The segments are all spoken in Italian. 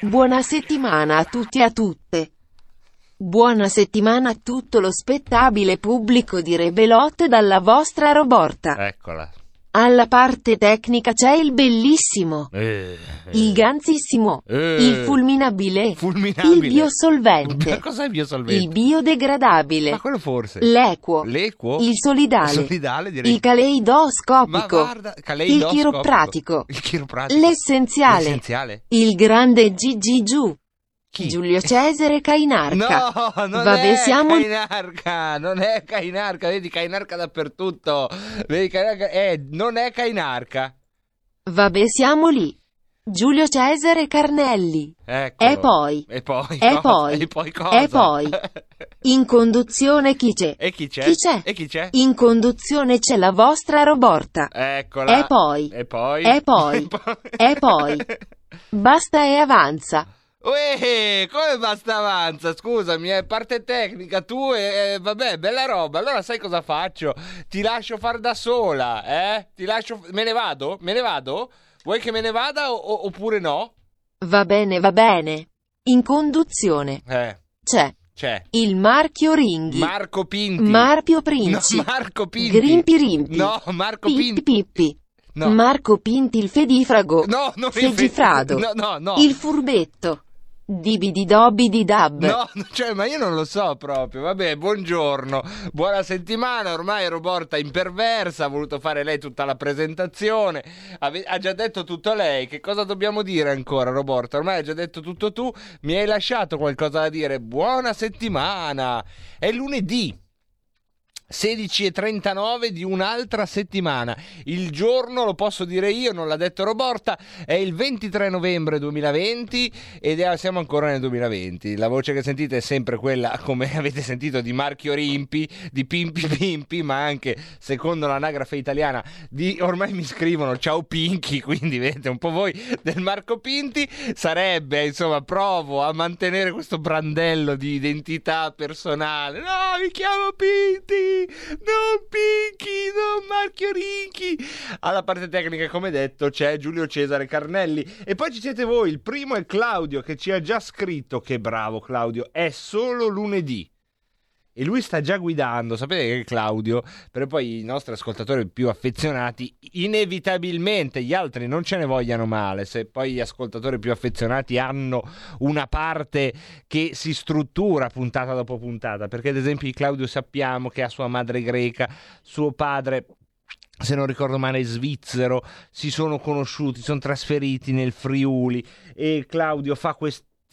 Buona settimana a tutti e a tutte. Buona settimana a tutto lo spettabile pubblico di Rebelot dalla vostra Roborta. Eccola. Alla parte tecnica c'è il bellissimo, Eh, il ganzissimo, eh, il fulminabile, fulminabile. il biosolvente, Ma cos'è il biosolvente? il biodegradabile, Ma quello forse. l'equo, L'equo? il solidale, Solidale, il caleidoscopico, guarda, il caleidoscopico. chiropratico, Il chiropratico. l'essenziale, L'essenziale? il grande Gigi Giù, Chi? Giulio Cesare Cainarca. No, non Vabbè, è siamo- Cainarca, non è Cainarca, vedi Cainarca dappertutto. Vedi Cainarca, eh, non è Cainarca. Vabbè, siamo lì. Giulio Cesare Carnelli. Eccolo. E poi? E poi? E poi? E poi cosa? E poi? In conduzione chi c'è? e chi c'è? Chi c'è? E chi c'è? In conduzione c'è la vostra Roborta. Eccola. E poi? E poi? E poi? E poi? Basta e avanza. Uè, come basta avanza? Scusami, è parte tecnica, tu e e- vabbè, bella roba. Allora sai cosa faccio? Ti lascio far da sola, eh? Ti lascio me ne vado? Me ne vado? Vuoi che me ne vada o- oppure no? Va bene, va bene. In conduzione Eh, c'è c'è il marchio Ringhi. Marco Pinti. Marpio No, Princi. Marco Pinti. Grimpi Rimpi. No, Marco Pippi Pinti. Pippi. No. Marco Pinti il fedifrago. No, non il Fegifrado. No, no, no. Il furbetto. Dibidi dobidi dab. No, cioè, ma io non lo so proprio. Vabbè, buongiorno, buona settimana. Ormai Roborta imperversa, ha voluto fare lei tutta la presentazione. Ave- ha già detto tutto lei. Che cosa dobbiamo dire ancora, Roborta? Ormai hai già detto tutto tu. Mi hai lasciato qualcosa da dire. Buona settimana. È lunedì. 16.39 di un'altra settimana. Il giorno, lo posso dire io, non l'ha detto Roborta, è il 23 novembre 2020 ed è- siamo ancora nel 2020. La voce che sentite è sempre quella, come avete sentito, di Marchio Rimpi, di Pimpi Pimpi, ma anche, secondo l'anagrafe italiana, di, ormai mi scrivono ciao Pinchi, quindi vedete un po' voi, del Marco Pinti. Sarebbe, insomma, provo a mantenere questo brandello di identità personale. No, mi chiamo Pinti, non Pinchi, non Marchio Rinchi. Alla parte tecnica, come detto, c'è Giulio Cesare Carnelli. E poi ci siete voi, il primo è Claudio che ci ha già scritto, che bravo Claudio, è solo lunedì. E lui sta già guidando, sapete che Claudio, per poi i nostri ascoltatori più affezionati, inevitabilmente gli altri non ce ne vogliano male, se poi gli ascoltatori più affezionati hanno una parte che si struttura puntata dopo puntata, perché ad esempio di Claudio sappiamo che ha sua madre greca, suo padre se non ricordo male svizzero, si sono conosciuti, sono trasferiti nel Friuli e Claudio fa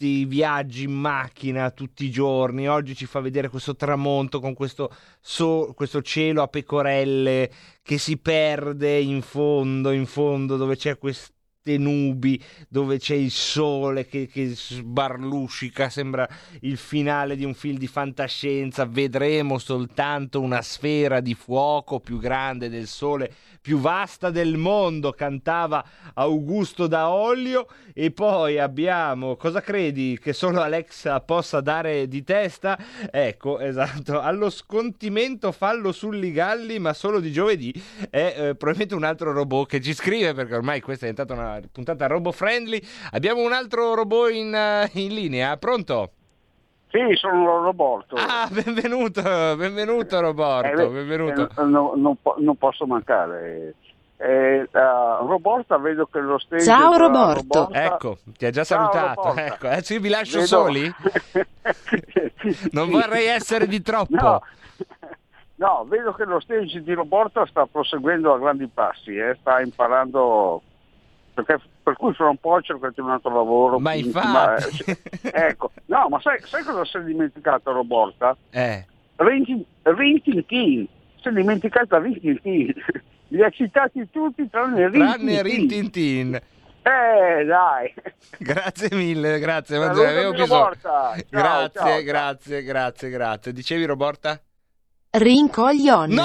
questi viaggi in macchina tutti i giorni. Oggi ci fa vedere questo tramonto con questo, so- questo cielo a pecorelle che si perde in fondo, in fondo, dove c'è questo nubi dove c'è il sole che, che sbarluscica, sembra il finale di un film di fantascienza, vedremo soltanto una sfera di fuoco più grande del sole, più vasta del mondo, cantava Augusto da Olio e poi abbiamo, cosa credi che solo Alexa possa dare di testa? Ecco, esatto, allo scontimento fallo sulli galli ma solo di giovedì è eh, probabilmente un altro robot che ci scrive perché ormai questa è diventata una puntata robot friendly. Abbiamo un altro robot in, uh, in linea, pronto? Sì, sono Roborto. Ah, benvenuto, benvenuto Roborto, Eh, benvenuto. eh, non, non po- non posso mancare. Eh, uh, Roborta vedo che lo stage Ciao, Roborto. Roborta- Ecco, ti ha già Ciao, salutato. Roborta. Ecco, adesso io vi lascio Vedo- soli? Non Sì. vorrei essere di troppo. No. No, vedo che lo stage di Roborta sta proseguendo a grandi passi, eh, sta imparando, perché, per cui fra un po' cercate un altro lavoro. Ma quindi, infatti. ma, eh, ecco, no, ma sai, sai cosa si è dimenticato Roborta? Eh, Rin Tin, si è dimenticata Rin Tin, li ha citati tutti tranne Rin tranne Tin. Rintintin. Eh, dai. Grazie mille, grazie. ma Salutami, avevo bisogno. Roborta. Ciao, Grazie, ciao. grazie, grazie, grazie. Dicevi Roborta? Rincoglione. No,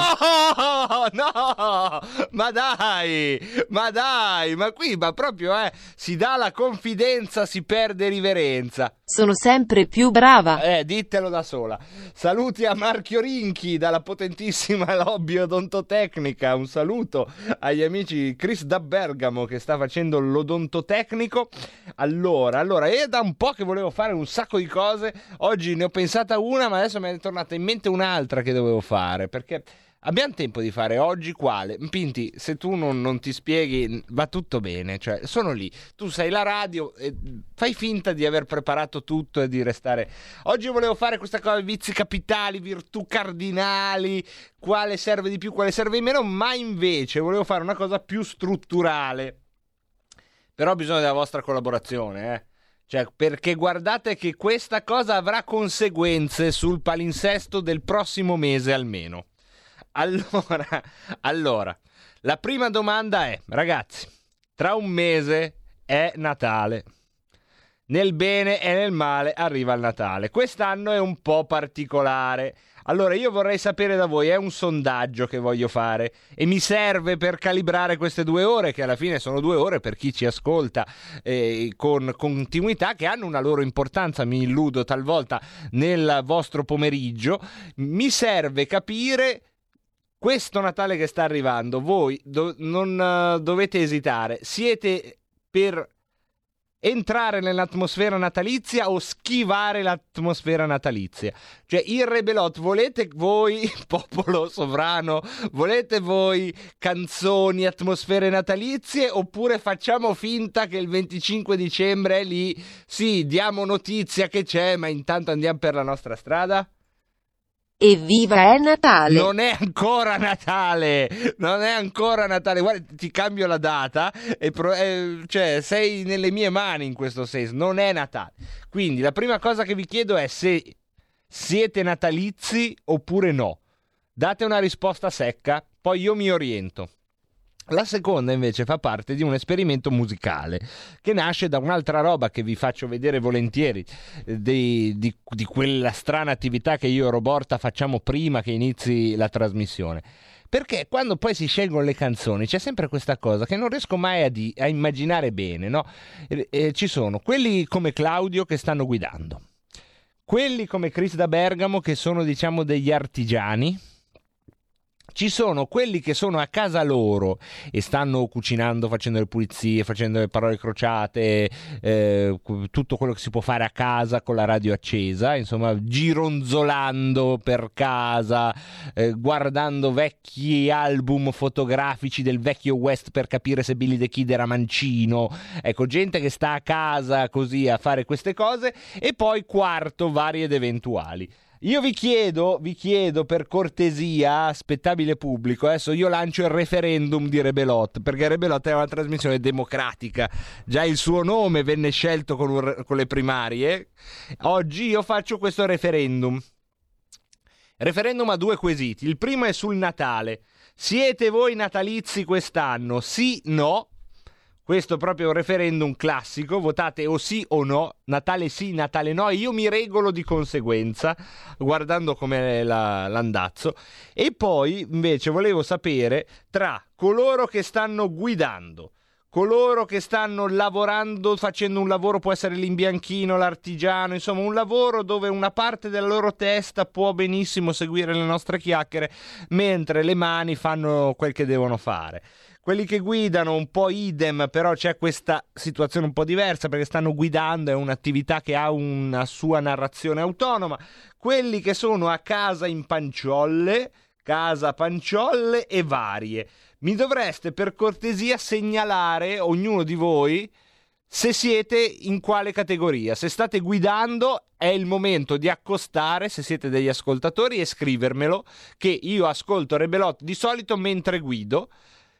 no, ma dai, ma dai, ma qui, ma proprio, eh, si dà la confidenza, si perde riverenza. Sono sempre più brava. Eh, ditelo da sola. Saluti a Marchio Rinchi dalla potentissima lobby odontotecnica. Un saluto agli amici Chris da Bergamo che sta facendo l'odontotecnico. Allora, allora, è da un po' che volevo fare un sacco di cose. Oggi ne ho pensata una, ma adesso mi è tornata in mente un'altra che dovevo fare. Perché abbiamo tempo di fare oggi quale? Pinti, se tu non, non ti spieghi, va tutto bene. Cioè, sono lì. Tu sei la radio e fai finta di aver preparato tutto e di restare. Oggi volevo fare questa cosa: vizi capitali, virtù cardinali, quale serve di più, quale serve di meno. Ma invece volevo fare una cosa più strutturale. Però ho bisogno della vostra collaborazione, eh. Cioè, perché guardate che questa cosa avrà conseguenze sul palinsesto del prossimo mese almeno. Allora, allora, la prima domanda è, ragazzi, tra un mese è Natale. Nel bene e nel male arriva il Natale. Quest'anno è un po' particolare. Allora io vorrei sapere da voi, è un sondaggio che voglio fare e mi serve per calibrare queste due ore, che alla fine sono due ore per chi ci ascolta eh, con continuità, che hanno una loro importanza, mi illudo talvolta, nel vostro pomeriggio. Mi serve capire questo Natale che sta arrivando, voi do- non eh, dovete esitare, siete per entrare nell'atmosfera natalizia o schivare l'atmosfera natalizia. Cioè, il rebelot, volete voi, popolo sovrano, volete voi canzoni, atmosfere natalizie oppure facciamo finta che il 25 dicembre è lì, sì, diamo notizia che c'è, ma intanto andiamo per la nostra strada? Evviva è Natale. Non è ancora Natale, non è ancora Natale. Guarda, ti cambio la data, e pro- eh, cioè sei nelle mie mani in questo senso. Non è Natale. Quindi la prima cosa che vi chiedo è se siete natalizi oppure no. Date una risposta secca, poi io mi oriento. La seconda invece fa parte di un esperimento musicale che nasce da un'altra roba che vi faccio vedere volentieri, eh, di, di- di quella strana attività che io e Roborta facciamo prima che inizi la trasmissione. Perché quando poi si scelgono le canzoni c'è sempre questa cosa che non riesco mai a, di- a immaginare bene, no? Eh, eh, ci sono quelli come Claudio che stanno guidando, quelli come Chris da Bergamo che sono diciamo degli artigiani, ci sono quelli che sono a casa loro e stanno cucinando, facendo le pulizie, facendo le parole crociate, eh, tutto quello che si può fare a casa con la radio accesa, insomma, gironzolando per casa, eh, guardando vecchi album fotografici del vecchio West per capire se Billy the Kid era mancino. Ecco, gente che sta a casa così a fare queste cose e poi quarto, vari ed eventuali. Io vi chiedo, vi chiedo per cortesia, spettabile pubblico, adesso io lancio il referendum di Rebelot, perché Rebelot è una trasmissione democratica, già il suo nome venne scelto con, un con le primarie, oggi io faccio questo referendum. Referendum a due quesiti, il primo è sul Natale, siete voi natalizi quest'anno? Sì, no? Questo proprio è un referendum classico, votate o sì o no, Natale sì, Natale no, io mi regolo di conseguenza, guardando com'è la, l'andazzo. E poi invece volevo sapere tra coloro che stanno guidando, coloro che stanno lavorando, facendo un lavoro, può essere l'imbianchino, l'artigiano, insomma un lavoro dove una parte della loro testa può benissimo seguire le nostre chiacchiere, mentre le mani fanno quel che devono fare. Quelli che guidano un po' idem, però c'è questa situazione un po' diversa perché stanno guidando, è un'attività che ha una sua narrazione autonoma. Quelli che sono a casa in panciolle, casa panciolle e varie. Mi dovreste per cortesia segnalare ognuno di voi se siete in quale categoria. Se state guidando è il momento di accostare, se siete degli ascoltatori, e scrivermelo, che io ascolto Rebelot di solito mentre guido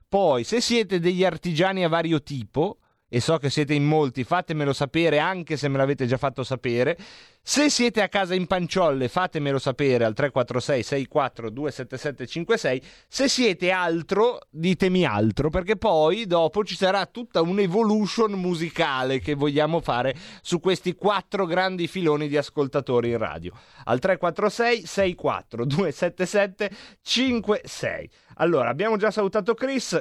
poi, se siete degli artigiani a vario tipo, e so che siete in molti, fatemelo sapere anche se me l'avete già fatto sapere. Se siete a casa in panciolle, fatemelo sapere al 346 64 27756. Se siete altro, ditemi altro, perché poi dopo ci sarà tutta un'evolution musicale che vogliamo fare su questi quattro grandi filoni di ascoltatori in radio. Al 346 64 277 56. Allora, abbiamo già salutato Chris.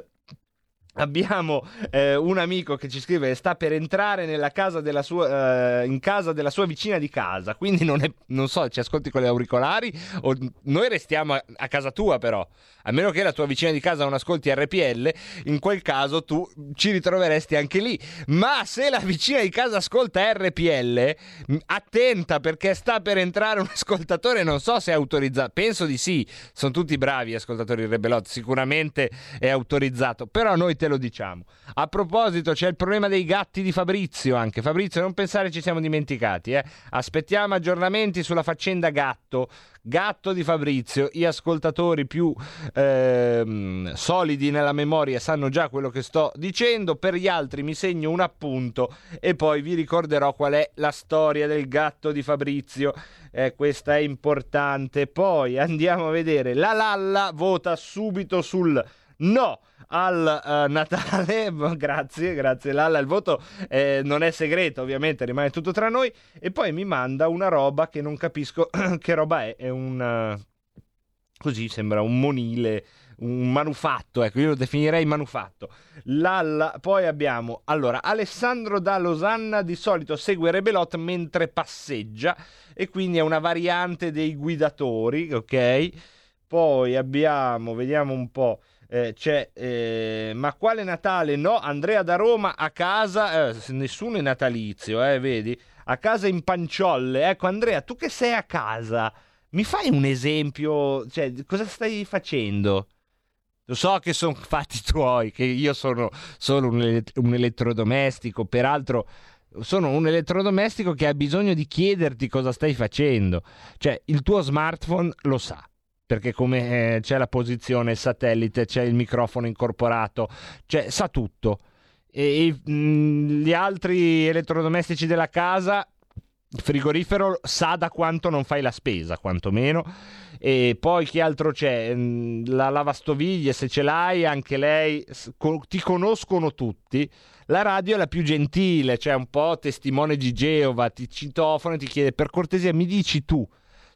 Abbiamo eh, un amico che ci scrive sta per entrare nella casa della sua, eh, in casa della sua vicina di casa, quindi non, è, non so, ci ascolti con le auricolari o noi restiamo a, a, casa tua però, a meno che la tua vicina di casa non ascolti RPL, in quel caso tu ci ritroveresti anche lì, ma se la vicina di casa ascolta RPL, attenta perché sta per entrare un ascoltatore, non so se è autorizzato, penso di sì, sono tutti bravi ascoltatori Rebelot, sicuramente è autorizzato, però noi te lo diciamo. A proposito, c'è il problema dei gatti di Fabrizio anche. Fabrizio, non pensare ci siamo dimenticati, eh. Aspettiamo aggiornamenti sulla faccenda gatto. Gatto di Fabrizio, gli ascoltatori più ehm, solidi nella memoria sanno già quello che sto dicendo, per gli altri mi segno un appunto e poi vi ricorderò qual è la storia del gatto di Fabrizio. Eh, questa è importante. Poi andiamo a vedere. La Lalla vota subito sul no al uh, Natale. grazie, grazie Lalla. Il voto eh, non è segreto, ovviamente, rimane tutto tra noi. E poi mi manda una roba che non capisco che roba è. È un. Uh, così sembra un monile un manufatto, ecco, io lo definirei manufatto. Lalla, poi abbiamo, allora, Alessandro da Losanna di solito segue Rebelot mentre passeggia e quindi è una variante dei guidatori, ok? Poi abbiamo, vediamo un po', eh, c'è eh, ma quale Natale? No, Andrea da Roma a casa, eh, nessuno è natalizio, eh, vedi? A casa in panciolle. Ecco, Andrea, tu che sei a casa, mi fai un esempio? Cioè, cosa stai facendo? Lo so che sono fatti tuoi, che io sono solo un, ele- un elettrodomestico, peraltro sono un elettrodomestico che ha bisogno di chiederti cosa stai facendo. Cioè, il tuo smartphone lo sa perché come eh, c'è la posizione satellite, c'è il microfono incorporato, cioè sa tutto. E, e mh, gli altri elettrodomestici della casa, il frigorifero sa da quanto non fai la spesa, quantomeno. E poi che altro c'è? La lavastoviglie, se ce l'hai, anche lei, ti conoscono tutti. La radio è la più gentile, cioè un po' testimone di Geova, ti citofono e ti chiede per cortesia mi dici tu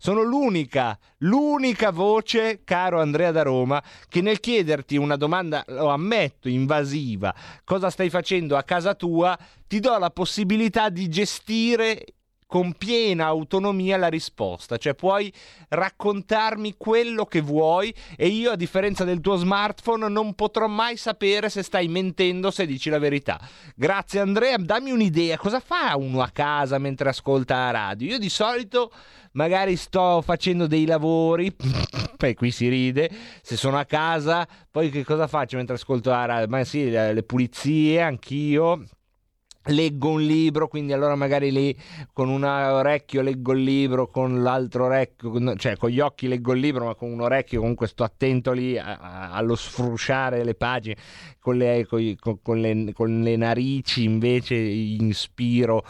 sono l'unica, l'unica voce, caro Andrea da Roma, che nel chiederti una domanda, lo ammetto, invasiva, cosa stai facendo a casa tua, ti do la possibilità di gestire con piena autonomia la risposta, cioè puoi raccontarmi quello che vuoi e io a differenza del tuo smartphone non potrò mai sapere se stai mentendo se dici la verità. Grazie Andrea, dammi un'idea, cosa fa uno a casa mentre ascolta la radio? Io di solito magari sto facendo dei lavori, poi qui si ride, se sono a casa, poi che cosa faccio mentre ascolto la radio? Ma sì, le pulizie, anch'io leggo un libro, quindi allora magari lì con un orecchio leggo il libro, con l'altro orecchio, cioè con gli occhi leggo il libro, ma con un orecchio comunque sto attento lì a, a, allo sfrusciare le pagine, con le, con, con, le, con le narici invece inspiro.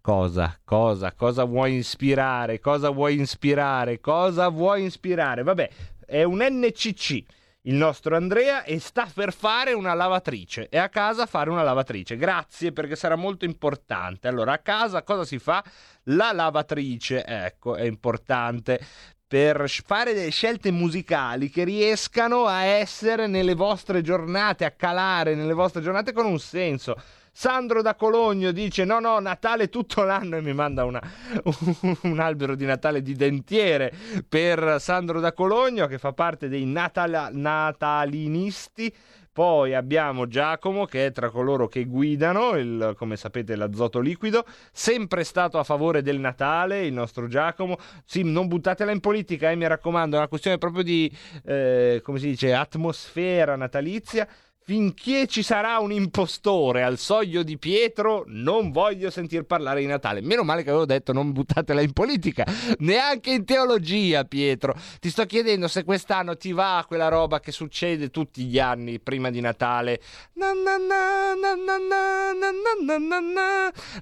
Cosa? Cosa? Cosa vuoi ispirare? Cosa vuoi ispirare? Cosa vuoi ispirare? Vabbè, è un NCC il nostro Andrea e sta per fare una lavatrice. È a casa a fare una lavatrice. Grazie perché sarà molto importante. Allora, a casa cosa si fa? La lavatrice, ecco, è importante per fare delle scelte musicali che riescano a essere nelle vostre giornate, a calare nelle vostre giornate con un senso. Sandro da Cologno dice no no Natale tutto l'anno e mi manda una, un, albero di Natale di dentiere per Sandro da Cologno che fa parte dei natala, natalinisti poi abbiamo Giacomo che è tra coloro che guidano, il, come sapete, l'azoto liquido, sempre stato a favore del Natale, il nostro Giacomo. Sì, non buttatela in politica, eh, mi raccomando, è una questione proprio di, eh, come si dice, atmosfera natalizia finché ci sarà un impostore al soglio di Pietro, non voglio sentir parlare di Natale. Meno male che avevo detto non buttatela in politica, neanche in teologia, Pietro. Ti sto chiedendo se quest'anno ti va quella roba che succede tutti gli anni prima di Natale.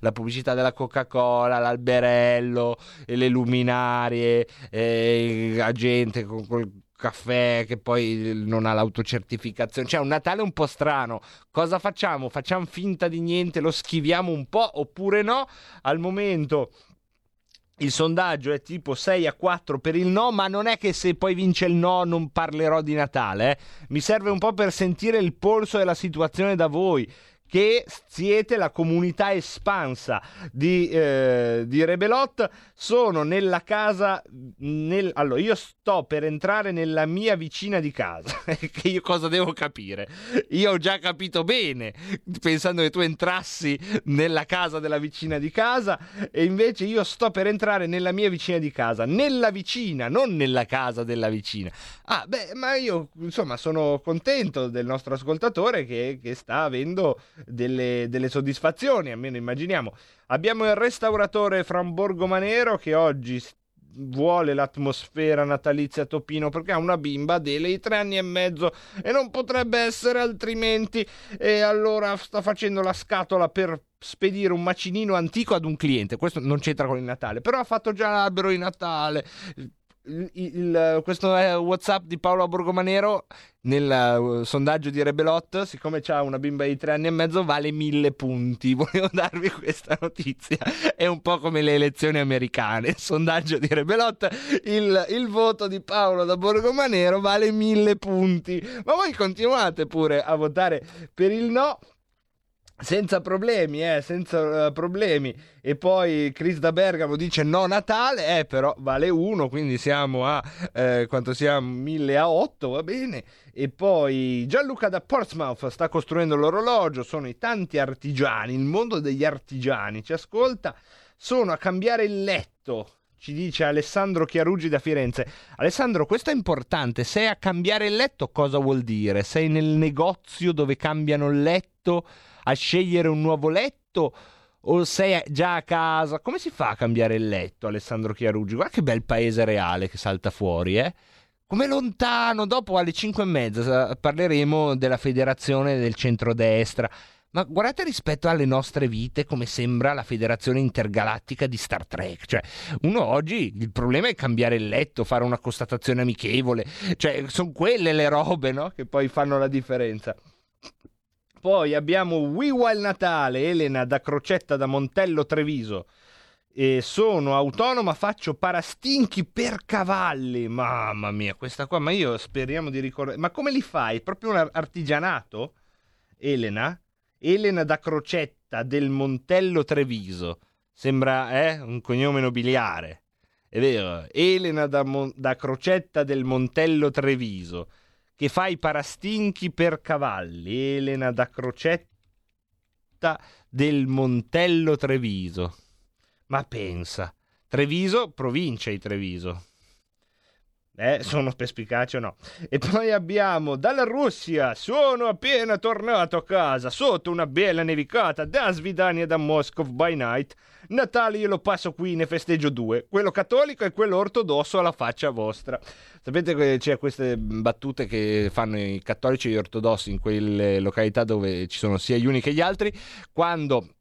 La pubblicità della Coca-Cola, l'alberello, le luminarie, eh, la gente con quel caffè che poi non ha l'autocertificazione. Cioè, un Natale un po' strano. Cosa facciamo? Facciamo finta di niente, lo schiviamo un po' oppure no? Al momento il sondaggio è tipo 6 a 4 per il no, ma non è che se poi vince il no non parlerò di Natale. Eh? Mi serve un po' per sentire il polso della situazione da voi che siete la comunità espansa di, eh, di Rebelot. Sono nella casa. Nel, allora, io sto per entrare nella mia vicina di casa. che io cosa devo capire? Io ho già capito bene, pensando che tu entrassi nella casa della vicina di casa, e invece io sto per entrare nella mia vicina di casa. Nella vicina, non nella casa della vicina. Ah, beh, ma io insomma sono contento del nostro ascoltatore che, che sta avendo delle, delle soddisfazioni, almeno immaginiamo. Abbiamo il restauratore Fran Borgomanero che oggi vuole l'atmosfera natalizia a Topino perché ha una bimba Adele di tre anni e mezzo e non potrebbe essere altrimenti. E allora sta facendo la scatola per spedire un macinino antico ad un cliente. Questo non c'entra con il Natale però ha fatto già l'albero di Natale il, il, questo è WhatsApp di Paolo Borgomanero nel uh, sondaggio di Rebelot, siccome c'ha una bimba di tre anni e mezzo, vale mille punti. Volevo darvi questa notizia. È un po' come le elezioni americane. Il sondaggio di Rebelot, il, il voto di Paolo da Borgomanero vale mille punti. Ma voi continuate pure a votare per il no senza problemi, eh, senza uh, problemi. E poi Chris da Bergamo dice no Natale, eh, però vale uno, quindi siamo a eh, quanto siamo 1000 a 8, va bene. E poi Gianluca da Portsmouth sta costruendo l'orologio, sono i tanti artigiani, il mondo degli artigiani ci ascolta, sono a cambiare il letto. Ci dice Alessandro Chiarugi da Firenze. Alessandro, questo è importante. Sei a cambiare il letto, cosa vuol dire? Sei nel negozio dove cambiano il letto? A scegliere un nuovo letto o sei già a casa? Come si fa a cambiare il letto, Alessandro Chiarugi? Guarda che bel paese reale che salta fuori, eh? Come lontano, dopo alle 5 e mezza parleremo della federazione del centrodestra. Ma guardate rispetto alle nostre vite come sembra la federazione intergalattica di Star Trek. Cioè, uno oggi il problema è cambiare il letto, fare una constatazione amichevole. Cioè, sono quelle le robe, no? Che poi fanno la differenza. Poi abbiamo Wiwa il Natale, Elena da Crocetta da Montello Treviso. E sono autonoma, faccio parastinchi per cavalli. Mamma mia, questa qua, ma io speriamo di ricordare. Ma come li fai? Proprio un artigianato? Elena? Elena da Crocetta del Montello Treviso. Sembra eh, un cognome nobiliare. È vero, Elena da, Mon- da Crocetta del Montello Treviso che fa i parastinchi per cavalli, Elena da Crocetta del Montello Treviso. Ma pensa, Treviso, provincia di Treviso. Eh, sono perspicace o no? E poi abbiamo dalla Russia, sono appena tornato a casa sotto una bella nevicata da Svidania da Moscow by night. Natale io lo passo qui, ne festeggio due, quello cattolico e quello ortodosso alla faccia vostra. Sapete che c'è queste battute che fanno i cattolici e gli ortodossi in quelle località dove ci sono sia gli uni che gli altri, quando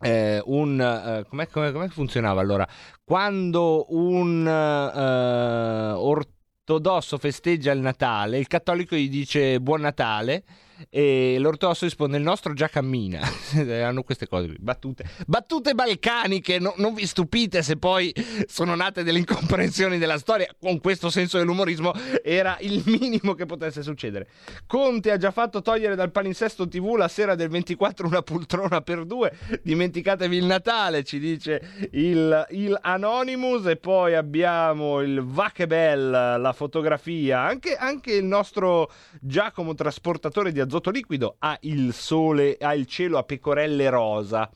eh, un eh, com'è, com'è, com'è, funzionava allora? Quando un eh, or, l'ortodosso festeggia il Natale, il cattolico gli dice buon Natale e l'ortodosso risponde il nostro già cammina. Hanno queste cose, battute, battute balcaniche, no- non vi stupite se poi sono nate delle incomprensioni della storia, con questo senso dell'umorismo era il minimo che potesse succedere. Conte ha già fatto togliere dal palinsesto TV la sera del 24 una poltrona per due, dimenticatevi il Natale, ci dice il, il Anonymous. E poi abbiamo il Vachebel, la fotografia, anche, anche il nostro Giacomo trasportatore di azoto liquido ha il sole, ha il cielo a pecorelle rosa.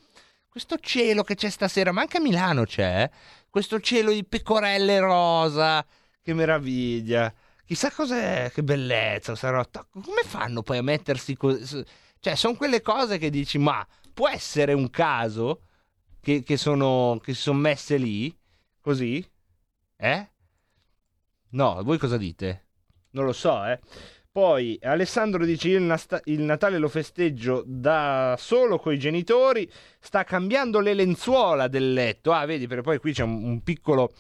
Questo cielo che c'è stasera, ma anche a Milano c'è, eh? questo cielo di pecorelle rosa, che meraviglia. Chissà cos'è, che bellezza, sarà... come fanno poi a mettersi così? Cioè, sono quelle cose che dici, ma può essere un caso che, che sono, che si sono messe lì, così? Eh? No, voi cosa dite? Non lo so, eh. Poi Alessandro dice: Io il, Natale lo festeggio da solo coi genitori. Sta cambiando le lenzuola del letto. Ah, vedi, perché poi qui c'è un, un piccolo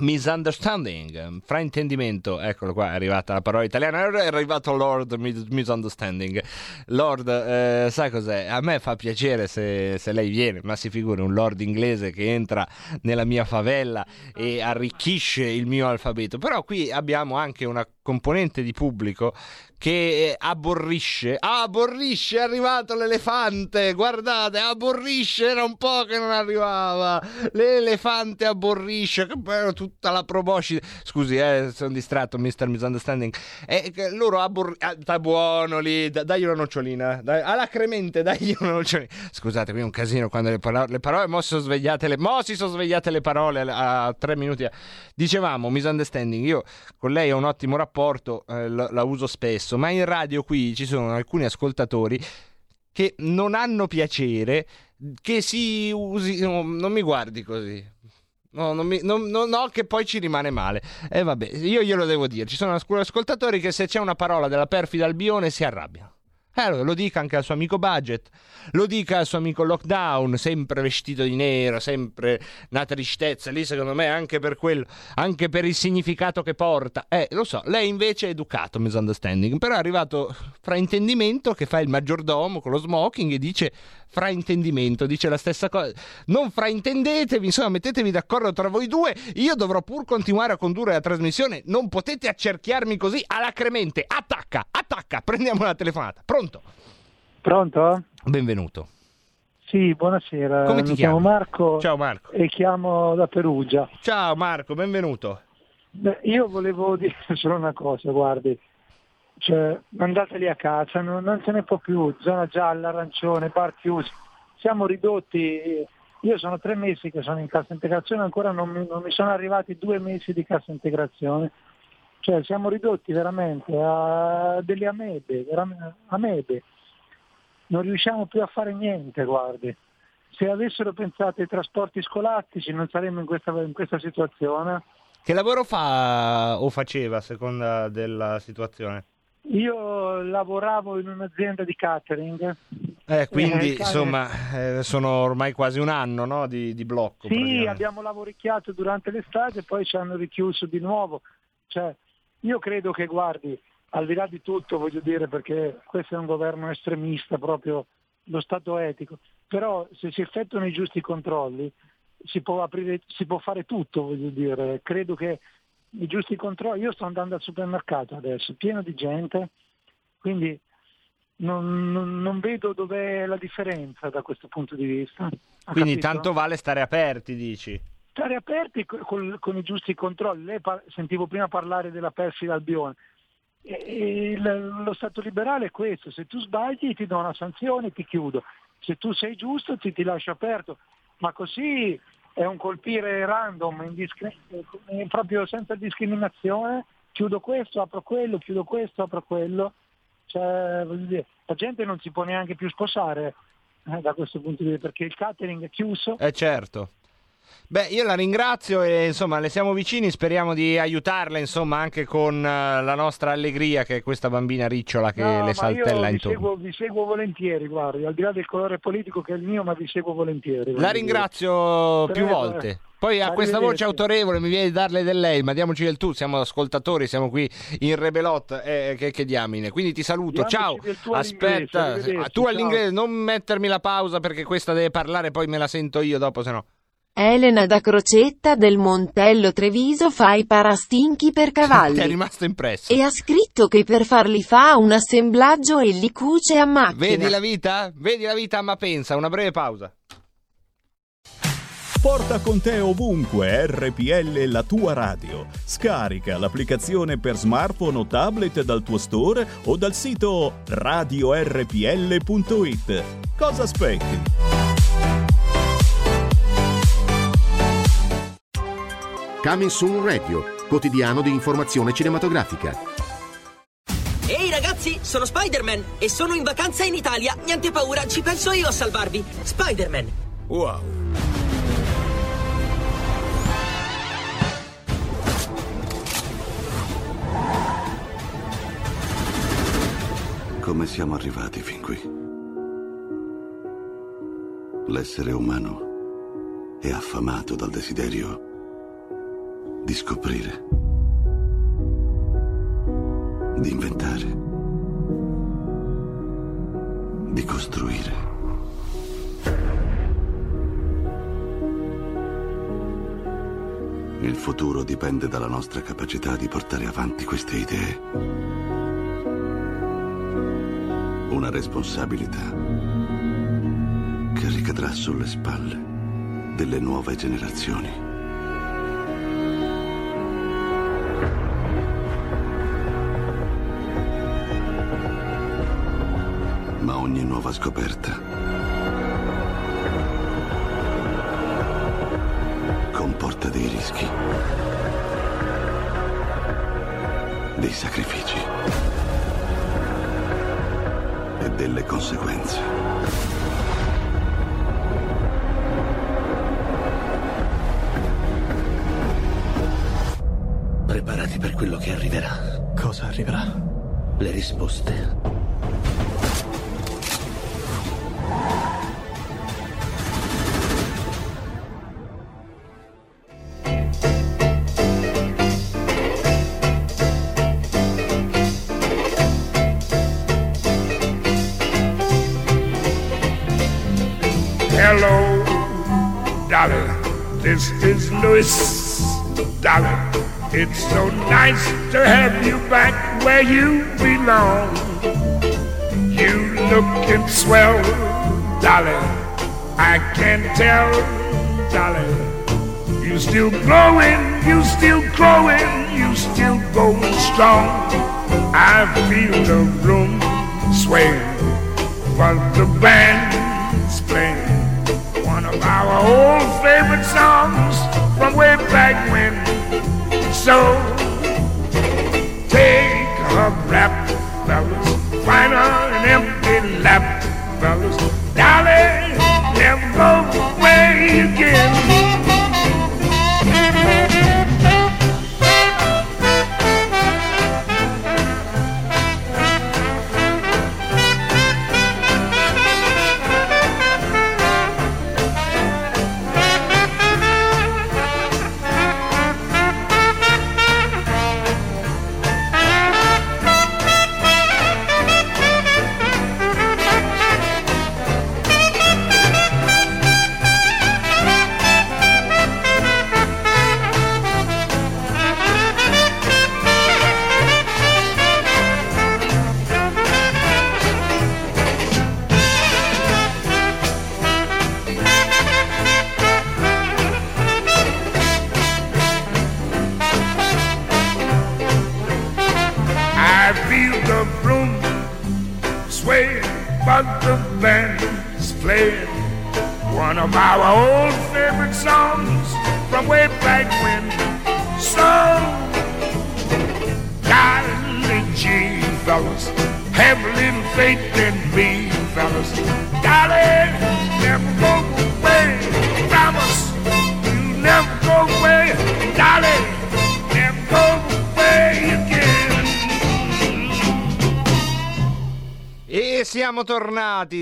misunderstanding, fraintendimento. Eccolo qua, è arrivata la parola italiana. È arrivato Lord mis- Misunderstanding. Lord, eh, sai cos'è? A me fa piacere se, se lei viene, ma si figuri un Lord inglese che entra nella mia favela e arricchisce il mio alfabeto. Però qui abbiamo anche una componente di pubblico che aborrisce. Ah, aborrisce, è arrivato l'elefante. Guardate, aborrisce, era un po' che non arrivava. L'elefante aborrisce, che bello tutta la proboscide. Scusi, eh, sono distratto, Mr. Misunderstanding. Eh, loro aborriscono. Ah, buono lì, da, dagli una nocciolina. Dai, alla cremente, dagli una nocciolina. Scusate, qui è un casino quando le parole, le parole mo si sono svegliate le, mo si sono svegliate le parole a, a tre minuti. Dicevamo, Misunderstanding, io con lei ho un ottimo rapporto, eh, la, la uso spesso ma in radio qui ci sono alcuni ascoltatori che non hanno piacere che si usi... No, non mi guardi così. No, non mi, non, no, no, che poi ci rimane male. E eh, vabbè, io glielo devo dire. Ci sono ascoltatori che se c'è una parola della perfida Albione si arrabbiano. Eh, lo dica anche al suo amico Budget, lo dica al suo amico Lockdown, sempre vestito di nero, sempre una tristezza. Lì, secondo me, anche per quello, anche per il significato che porta. Eh, lo so, lei invece è educato, misunderstanding. Però è arrivato fraintendimento che fa il maggiordomo con lo smoking e dice fraintendimento, dice la stessa cosa. Non fraintendetevi, insomma, mettetevi d'accordo tra voi due. Io dovrò pur continuare a condurre la trasmissione. Non potete accerchiarmi così alacremente. Attacca, attacca, prendiamo la telefonata. Pronto? Pronto? Benvenuto. Sì, buonasera. Come ti Mi chiamo Marco Ciao Marco. e chiamo da Perugia. Ciao Marco, benvenuto. Beh, io volevo dire solo una cosa, guardi, cioè, andateli a casa, non, non se ne può più, zona gialla, arancione, bar chiusi, siamo ridotti, io sono tre mesi che sono in cassa integrazione, ancora non mi, non mi sono arrivati due mesi di cassa integrazione, cioè siamo ridotti veramente a delle amebe, amebe, non riusciamo più a fare niente, guardi. Se avessero pensato ai trasporti scolastici non saremmo in questa, in questa situazione. Che lavoro fa o faceva a seconda della situazione? Io lavoravo in un'azienda di catering. Eh, quindi Eh, insomma eh, sono ormai quasi un anno no, di, di blocco. Sì, abbiamo lavoricchiato durante l'estate e poi ci hanno richiuso di nuovo. Cioè, io credo che, guardi, al di là di tutto, voglio dire, perché questo è un governo estremista, proprio lo Stato etico, però se si effettuano i giusti controlli si può, aprire, si può fare tutto, voglio dire. Credo che i giusti controlli, io sto andando al supermercato adesso, pieno di gente, quindi non, non- non vedo dov'è la differenza da questo punto di vista. Ha Quindi capito? tanto vale stare aperti, dici? stare aperti co- col- con i giusti controlli. Lei par- sentivo prima parlare della perfida Albione. E- e lo Stato liberale è questo, se tu sbagli ti do una sanzione, ti chiudo, se tu sei giusto ti, ti lascio aperto, ma così è un colpire random, indiscri- eh, proprio senza discriminazione, chiudo questo, apro quello, chiudo questo, apro quello, cioè, dire, la gente non si può neanche più sposare eh, da questo punto di vista, perché il catering è chiuso, Eh certo. Beh, io la ringrazio e insomma le siamo vicini, speriamo di aiutarla insomma anche con eh, la nostra allegria che è questa bambina ricciola che No, le saltella vi intorno. seguo, vi seguo volentieri, guardi, al di là del colore politico che è il mio, ma vi seguo volentieri. La ringrazio dire. più Prego, volte. eh. Poi a questa voce autorevole mi viene di darle del lei, ma diamoci del tu, siamo ascoltatori, siamo qui in Rebelot, eh, che, che diamine. Quindi ti saluto, Diamoci ciao. Aspetta, tu ciao. all'inglese, non mettermi la pausa perché questa deve parlare, poi me la sento io dopo, se no. Elena da Crocetta del Montello Treviso fa i parastinchi per Ti è cavalli. rimasto impresso. E ha scritto che per farli fa un assemblaggio e li cuce a macchina. Vedi la vita? Vedi la vita, ma pensa, una breve pausa. Porta con te ovunque RPL la tua radio. Scarica l'applicazione per smartphone o tablet dal tuo store o dal sito radiorpl.it. Cosa aspetti? Coming Soon Radio, quotidiano di informazione cinematografica. Ehi ragazzi, sono Spider-Man e sono in vacanza in Italia. Niente paura, ci penso io a salvarvi. Spider-Man. Wow. Come siamo arrivati fin qui? L'essere umano è affamato dal desiderio di scoprire, di inventare, di costruire. Il futuro dipende dalla nostra capacità di portare avanti queste idee. Una responsabilità che ricadrà sulle spalle delle nuove generazioni. Ma ogni nuova scoperta comporta dei rischi, dei sacrifici e delle conseguenze. Preparati per quello che arriverà. Cosa arriverà? Le risposte. Is Louis, Dolly. It's so nice to have you back where you belong. You looking swell, Dolly. I can tell, Dolly. You still growing, you still growing, you still going strong. I feel the room sway, but the band's playing one of our old favorite songs from way back when. So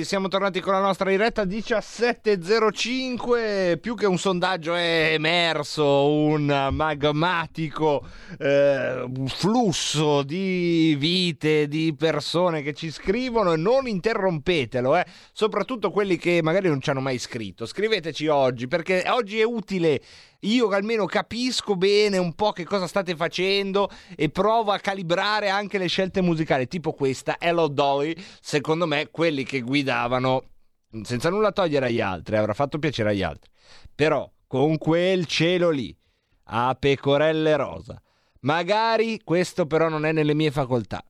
siamo tornati con la nostra diretta 17.05, più che un sondaggio è emerso un magmatico eh, flusso di vite, di persone che ci scrivono e non interrompetelo, eh. soprattutto quelli che magari non ci hanno mai scritto, scriveteci oggi perché oggi è utile io almeno capisco bene un po' che cosa state facendo e provo a calibrare anche le scelte musicali, tipo questa, Hello Dolly, secondo me quelli che guidavano, senza nulla togliere agli altri, avrà fatto piacere agli altri, però con quel cielo lì, a pecorelle rosa, magari questo però non è nelle mie facoltà,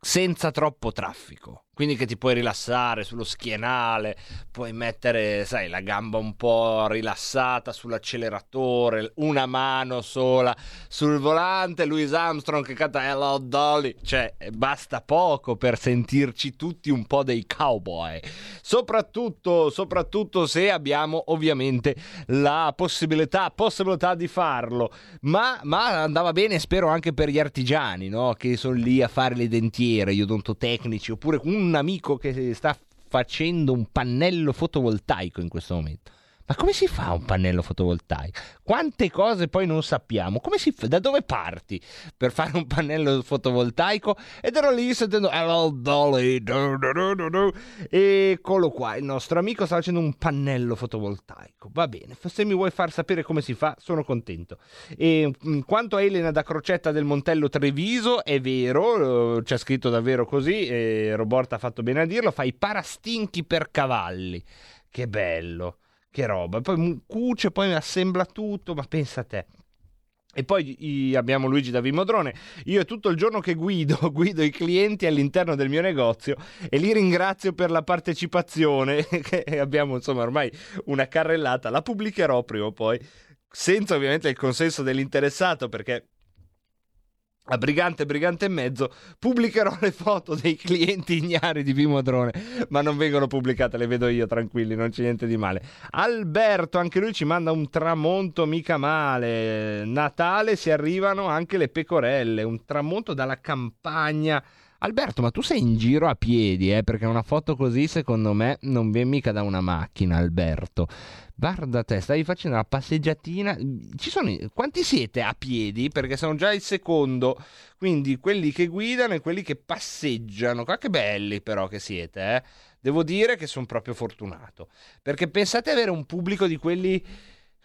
senza troppo traffico quindi che ti puoi rilassare sullo schienale, puoi mettere, sai, la gamba un po' rilassata sull'acceleratore, una mano sola sul volante, Louis Armstrong che canta Hello Dolly, cioè basta poco per sentirci tutti un po' dei cowboy, soprattutto, soprattutto se abbiamo ovviamente la possibilità, possibilità di farlo, ma, ma andava bene spero anche per gli artigiani, no? che sono lì a fare le dentiere, gli odontotecnici, oppure un un amico che sta facendo un pannello fotovoltaico in questo momento. Ma come si fa un pannello fotovoltaico? Quante cose poi non sappiamo? Fa? Da dove parti per fare un pannello fotovoltaico? Ed ero lì sentendo Hello Dolly. Du, du, Eccolo qua, il nostro amico sta facendo un pannello fotovoltaico. Va bene, se mi vuoi far sapere come si fa, sono contento. E mm, quanto a Elena da Crocetta del Montello Treviso, è vero, eh, c'è scritto davvero così, e Roborta ha fatto bene a dirlo, fai parastinchi per cavalli. Che bello che roba. Poi cuce, poi assembla tutto, ma pensa a te. E poi abbiamo Luigi da Vimodrone. Io è tutto il giorno che guido, guido i clienti all'interno del mio negozio e li ringrazio per la partecipazione. Che abbiamo insomma ormai una carrellata. La pubblicherò prima o poi, senza ovviamente il consenso dell'interessato, perché a Brigante Brigante e mezzo pubblicherò le foto dei clienti ignari di Vimodrone ma non vengono pubblicate le vedo io tranquilli non c'è niente di male Alberto anche lui ci manda un tramonto mica male Natale si arrivano anche le pecorelle un tramonto dalla campagna Alberto, ma tu sei in giro a piedi, eh? Perché una foto così, secondo me, non viene mica da una macchina, Alberto. Guarda te, stai facendo la passeggiatina. Ci sono. Quanti siete a piedi? Perché sono già il secondo. Quindi quelli che guidano e quelli che passeggiano. Qua che belli, però, che siete, eh? Devo dire che sono proprio fortunato. Perché pensate avere un pubblico di quelli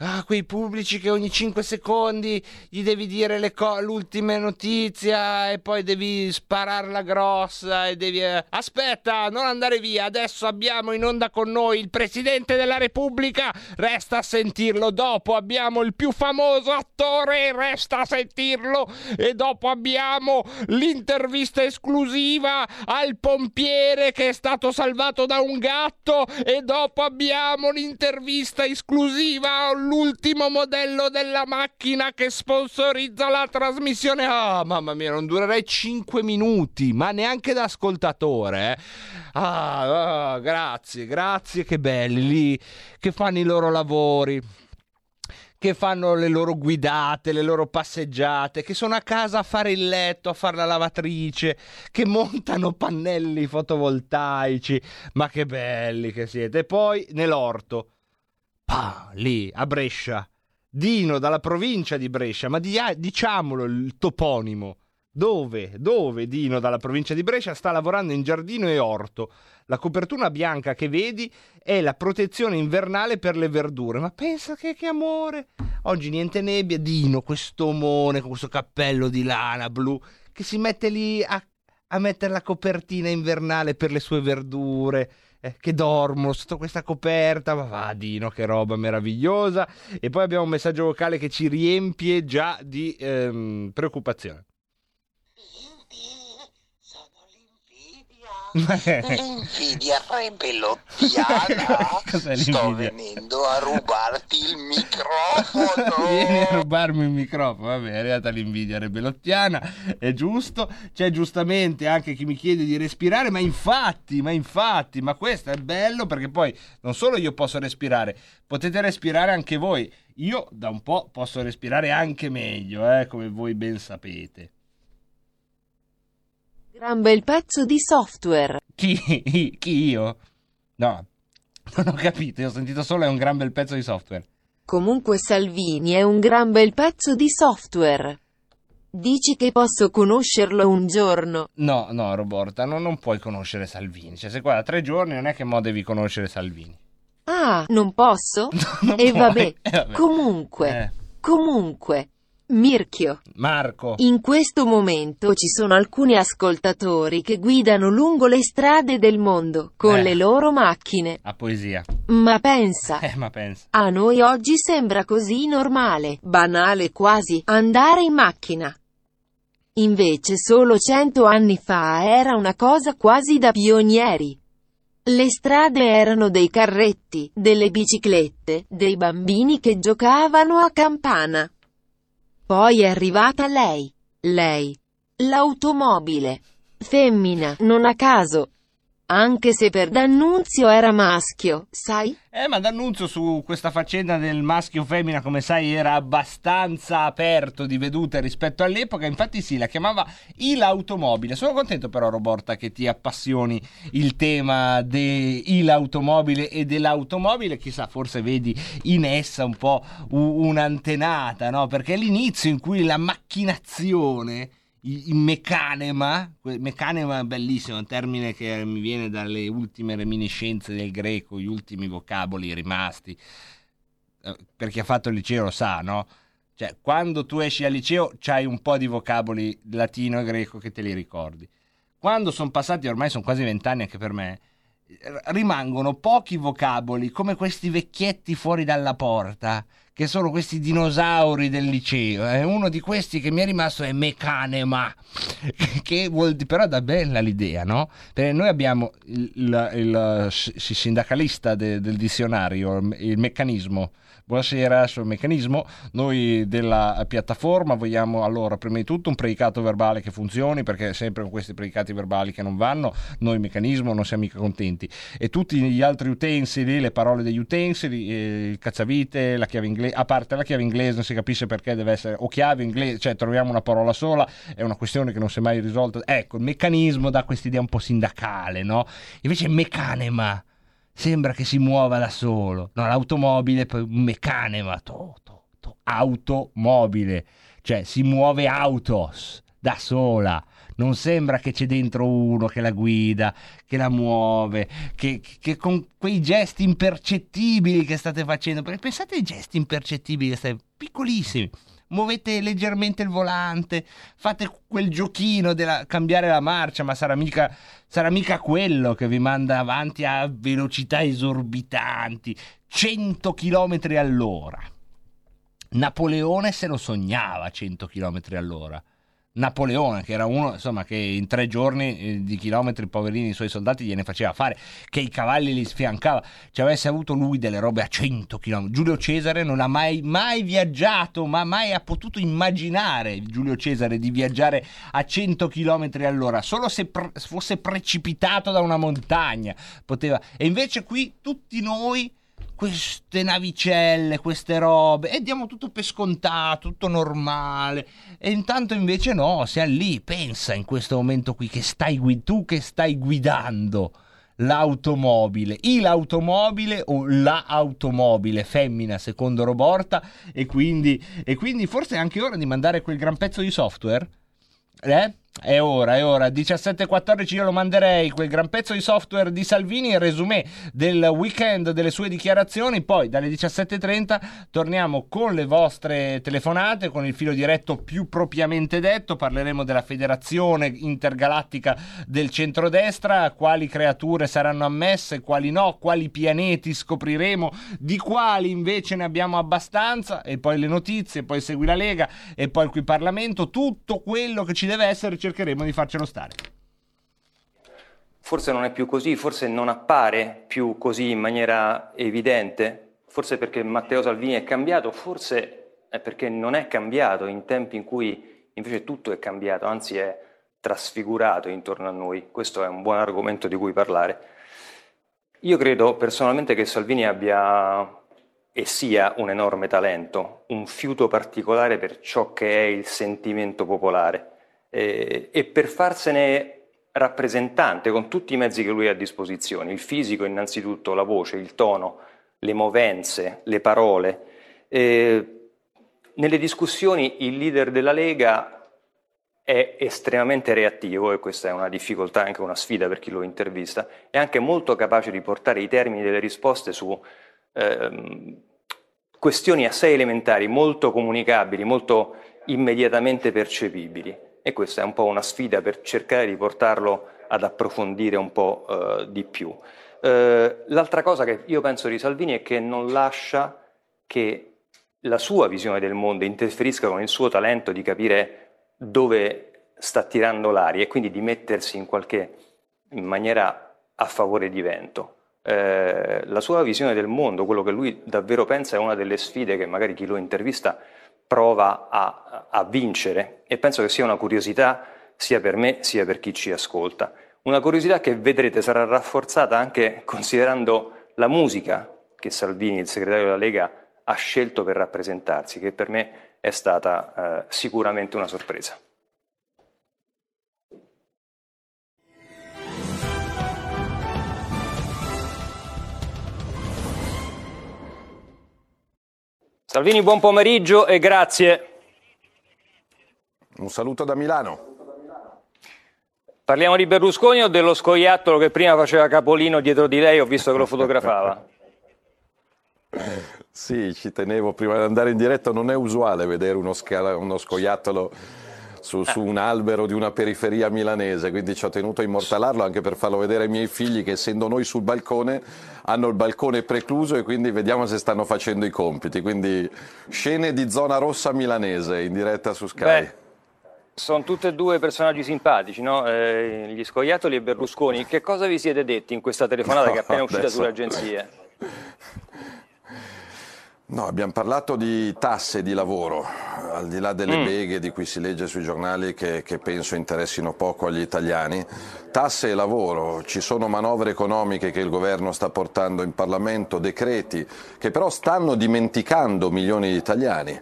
Ah, quei pubblici che ogni 5 secondi gli devi dire co- l'ultima notizia e poi devi spararla grossa e devi... Eh, aspetta, non andare via, adesso abbiamo in onda con noi il Presidente della Repubblica, resta a sentirlo, dopo abbiamo il più famoso attore, resta a sentirlo e dopo abbiamo l'intervista esclusiva al pompiere che è stato salvato da un gatto e dopo abbiamo l'intervista esclusiva l'ultimo modello della macchina che sponsorizza la trasmissione. Ah, mamma mia, non durerei 5 minuti, ma neanche da ascoltatore. Eh. Ah, oh, grazie, grazie, che belli lì che fanno i loro lavori che fanno le loro guidate, le loro passeggiate, che sono a casa a fare il letto, a fare la lavatrice, che montano pannelli fotovoltaici. Ma che belli che siete! E poi nell'orto pa, lì a Brescia. Dino dalla provincia di Brescia, ma di, diciamolo il toponimo. Dove? Dove Dino dalla provincia di Brescia sta lavorando in giardino e orto. La copertura bianca che vedi è la protezione invernale per le verdure. Ma pensa che, che amore! Oggi niente nebbia. Dino, questo omone con questo cappello di lana blu che si mette lì a, a mettere la copertina invernale per le sue verdure eh, che dormono sotto questa coperta. Ma va, Dino, che roba meravigliosa. E poi abbiamo un messaggio vocale che ci riempie già di ehm, preoccupazione. L'invidia rebelottiana Cos'è Sto l'invidia? venendo a rubarti il microfono Vieni a rubarmi il microfono. Vabbè, è arrivata l'invidia rebelottiana, è giusto. C'è giustamente anche chi mi chiede di respirare, ma infatti, ma infatti, ma questo è bello perché poi non solo io posso respirare, potete respirare anche voi. Io da un po' posso respirare anche meglio, eh, come voi ben sapete. Gran bel pezzo di software. Chi? Chi io? No, non ho capito, io ho sentito solo è un gran bel pezzo di software. Comunque Salvini è un gran bel pezzo di software. Dici che posso conoscerlo un giorno. No, no, Roborta, no, non puoi conoscere Salvini. Cioè, se qua da tre giorni non è che mo devi conoscere Salvini. Ah, non posso? Non e vabbè. Eh, vabbè. Comunque, Eh. comunque. Mirchio. Marco. In questo momento ci sono alcuni ascoltatori che guidano lungo le strade del mondo con Eh. le loro macchine. A poesia. Ma pensa. Eh, ma pensa. A noi oggi sembra così normale, banale quasi, andare in macchina. Invece solo cento anni fa era una cosa quasi da pionieri. Le strade erano dei carretti, delle biciclette, dei bambini che giocavano a campana. Poi è arrivata lei. Lei. L'automobile. Femmina, non a caso. Anche se per D'Annunzio era maschio, sai? Eh, ma D'Annunzio su questa faccenda del maschio-femmina, come sai, era abbastanza aperto di vedute rispetto all'epoca. Infatti, sì, la chiamava il-automobile. Sono contento, però, Roborta, che ti appassioni il tema dell'automobile e dell'automobile. Chissà, forse vedi in essa un po' un'antenata, no? Perché è l'inizio in cui la macchinazione il meccanema, meccanema è bellissimo, un termine che mi viene dalle ultime reminiscenze del greco, gli ultimi vocaboli rimasti. Eh, Per chi ha fatto il liceo lo sa, no? Cioè, quando tu esci al liceo c'hai un po' di vocaboli latino e greco che te li ricordi. Quando sono passati, ormai sono quasi vent'anni anche per me, eh, rimangono pochi vocaboli come questi vecchietti fuori dalla porta che sono questi dinosauri del liceo. E uno di questi che mi è rimasto è mecanema, che vuol dire, però da bella l'idea, no? Perché noi abbiamo il, il- il sindacalista de- del dizionario, il meccanismo. Buonasera, sul meccanismo. Noi della piattaforma vogliamo allora prima di tutto un predicato verbale che funzioni, perché sempre con questi predicati verbali che non vanno, noi meccanismo non siamo mica contenti. E tutti gli altri utensili, le parole degli utensili, eh, il cacciavite, la chiave inglese, a parte la chiave inglese non si capisce perché deve essere o chiave inglese, cioè troviamo una parola sola, è una questione che non si è mai risolta. Ecco, il meccanismo dà quest'idea un po' sindacale, no? Invece mecanema sembra che si muova da solo. No, l'automobile poi un meccanema, to, to, to, automobile, cioè si muove autos da sola. Non sembra che c'è dentro uno che la guida, che la muove, che, che con quei gesti impercettibili che state facendo, perché pensate ai gesti impercettibili che state piccolissimi. Muovete leggermente il volante, fate quel giochino della cambiare la marcia, ma sarà mica, sarà mica quello che vi manda avanti a velocità esorbitanti, 100 km all'ora. Napoleone se lo sognava a 100 km all'ora. Napoleone, che era uno insomma, che in tre giorni eh, di chilometri, poverini, i suoi soldati gliene faceva fare, che i cavalli li sfiancava. Ci avesse avuto lui delle robe a 100 km. Giulio Cesare non ha mai, mai viaggiato, ma mai ha potuto immaginare Giulio Cesare di viaggiare a 100 km all'ora, solo se pre- fosse precipitato da una montagna. Poteva. E invece qui tutti noi queste navicelle, queste robe, e diamo tutto per scontato, tutto normale. E intanto invece no, siamo lì, pensa in questo momento qui che stai gui- tu che stai guidando l'automobile, il automobile o la automobile femmina secondo Roborta e quindi, e quindi forse è anche ora di mandare quel gran pezzo di software? Eh? È ora, è ora. 17.14 io lo manderei quel gran pezzo di software di Salvini, il resumé del weekend delle sue dichiarazioni. Poi dalle 17.30 torniamo con le vostre telefonate, con il filo diretto più propriamente detto. Parleremo della federazione intergalattica del centrodestra, quali creature saranno ammesse, quali no, quali pianeti scopriremo, di quali invece ne abbiamo abbastanza. E poi le notizie, poi segui la Lega e poi qui Parlamento. Tutto quello che ci deve essere cercheremo di farcelo stare. Forse non è più così, forse non appare più così in maniera evidente, forse perché Matteo Salvini è cambiato, forse è perché non è cambiato in tempi in cui invece tutto è cambiato, anzi è trasfigurato intorno a noi. Questo è un buon argomento di cui parlare. Io credo personalmente che Salvini abbia e sia un enorme talento, un fiuto particolare per ciò che è il sentimento popolare. Eh, e per farsene rappresentante con tutti i mezzi che lui ha a disposizione, il fisico innanzitutto, la voce, il tono, le movenze, le parole. Eh, nelle discussioni il leader della Lega è estremamente reattivo e questa è una difficoltà, anche una sfida per chi lo intervista, è anche molto capace di portare i termini delle risposte su ehm, questioni assai elementari, molto comunicabili, molto immediatamente percepibili e questa è un po' una sfida per cercare di portarlo ad approfondire un po' eh, di più. Eh, l'altra cosa che io penso di Salvini è che non lascia che la sua visione del mondo interferisca con il suo talento di capire dove sta tirando l'aria e quindi di mettersi in qualche maniera a favore di vento. Eh, la sua visione del mondo, quello che lui davvero pensa, è una delle sfide che magari chi lo intervista prova a, a vincere e penso che sia una curiosità sia per me sia per chi ci ascolta. Una curiosità che vedrete sarà rafforzata anche considerando la musica che Salvini, il segretario della Lega, ha scelto per rappresentarsi, che per me è stata eh, sicuramente una sorpresa. Salvini, buon pomeriggio e grazie. Un saluto da Milano. Parliamo di Berlusconi o dello scoiattolo che prima faceva capolino dietro di lei, ho visto che lo fotografava? Sì, ci tenevo prima di andare in diretta, non è usuale vedere uno, scala, uno scoiattolo su, su, un albero di una periferia milanese, quindi ci ho tenuto a immortalarlo anche per farlo vedere ai miei figli che essendo noi sul balcone hanno il balcone precluso e quindi vediamo se stanno facendo i compiti. Quindi scene di zona rossa milanese in diretta su Sky. Beh, sono tutti e due personaggi simpatici, no? eh, gli scoiattoli e Berlusconi. Che cosa vi siete detti in questa telefonata no, che è appena uscita adesso... sulle agenzie? No, abbiamo parlato di tasse di lavoro, al di là delle mm. beghe di cui si legge sui giornali che, che, penso interessino poco agli italiani. Tasse e lavoro, ci sono manovre economiche che il governo sta portando in Parlamento, decreti che però stanno dimenticando milioni di italiani.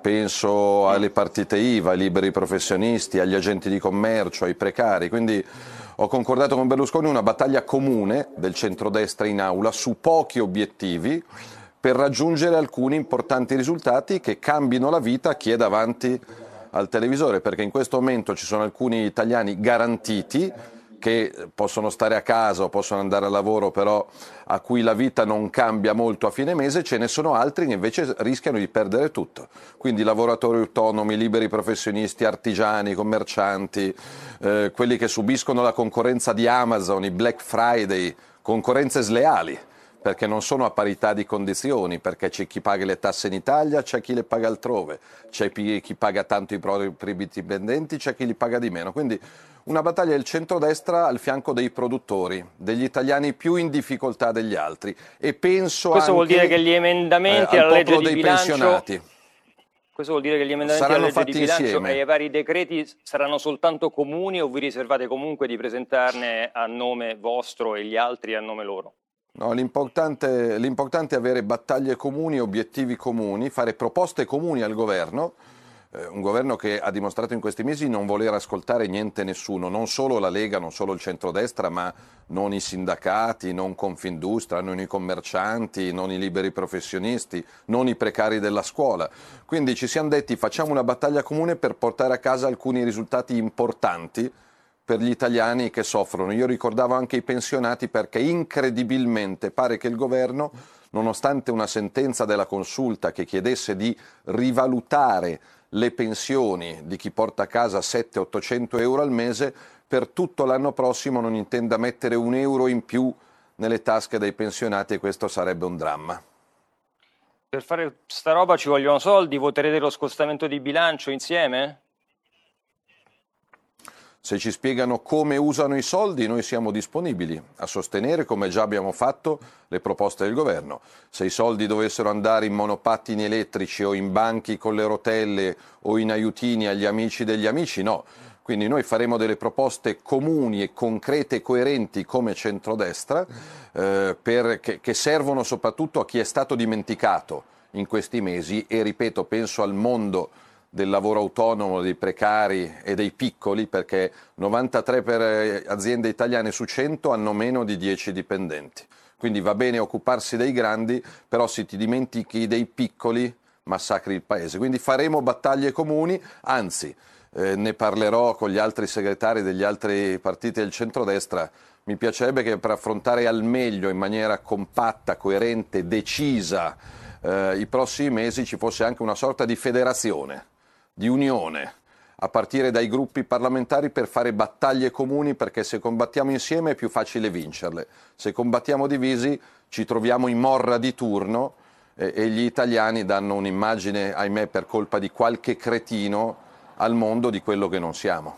Penso alle partite IVA, ai liberi professionisti, agli agenti di commercio, ai precari. Quindi ho concordato con Berlusconi una battaglia comune del centrodestra in aula su pochi obiettivi per raggiungere alcuni importanti risultati che cambino la vita a chi è davanti al televisore, perché in questo momento ci sono alcuni italiani garantiti che possono stare a casa o possono andare al lavoro, però a cui la vita non cambia molto a fine mese, ce ne sono altri che invece rischiano di perdere tutto. Quindi lavoratori autonomi, liberi professionisti, artigiani, commercianti, eh, quelli che subiscono la concorrenza di Amazon, i Black Friday, concorrenze sleali perché non sono a parità di condizioni, perché c'è chi paga le tasse in Italia, c'è chi le paga altrove, c'è chi paga tanto i propri dipendenti, c'è chi li paga di meno. Quindi una battaglia del centrodestra al fianco dei produttori, degli italiani più in difficoltà degli altri. E penso Questo vuol dire che gli emendamenti eh, alla legge di dei bilancio... pensionati. Questo vuol dire che gli emendamenti Saranno alla legge di bilancio insieme. e i vari decreti saranno soltanto comuni o vi riservate comunque di presentarne a nome vostro e gli altri a nome loro? No, l'importante, l'importante è avere battaglie comuni, obiettivi comuni, fare proposte comuni al governo, eh, un governo che ha dimostrato in questi mesi non voler ascoltare niente nessuno, non solo la Lega, non solo il centrodestra, ma non i sindacati, non Confindustria, non i commercianti, non i liberi professionisti, non i precari della scuola. Quindi ci siamo detti facciamo una battaglia comune per portare a casa alcuni risultati importanti per gli italiani che soffrono. Io ricordavo anche i pensionati perché incredibilmente pare che il governo, nonostante una sentenza della consulta che chiedesse di rivalutare le pensioni di chi porta a casa 700-800 euro al mese, per tutto l'anno prossimo non intenda mettere un euro in più nelle tasche dei pensionati e questo sarebbe un dramma. Per fare sta roba ci vogliono soldi, voterete lo scostamento di bilancio insieme? Se ci spiegano come usano i soldi, noi siamo disponibili a sostenere, come già abbiamo fatto, le proposte del governo. Se i soldi dovessero andare in monopattini elettrici o in banchi con le rotelle o in aiutini agli amici degli amici, no. Quindi noi faremo delle proposte comuni e concrete e coerenti come centrodestra eh, per, che, che servono soprattutto a chi è stato dimenticato in questi mesi e ripeto, penso al mondo del lavoro autonomo, dei precari e dei piccoli, perché 93 per eh, aziende italiane su 100 hanno meno di 10 dipendenti. Quindi va bene occuparsi dei grandi, però se ti dimentichi dei piccoli massacri il paese. Quindi faremo battaglie comuni, anzi eh, ne parlerò con gli altri segretari degli altri partiti del centrodestra. Mi piacerebbe che per affrontare al meglio, in maniera compatta, coerente, decisa, eh, i prossimi mesi ci fosse anche una sorta di federazione, di unione, a partire dai gruppi parlamentari per fare battaglie comuni, perché se combattiamo insieme è più facile vincerle. Se combattiamo divisi ci troviamo in morra di turno eh, e gli italiani danno un'immagine, ahimè, per colpa di qualche cretino al mondo di quello che non siamo.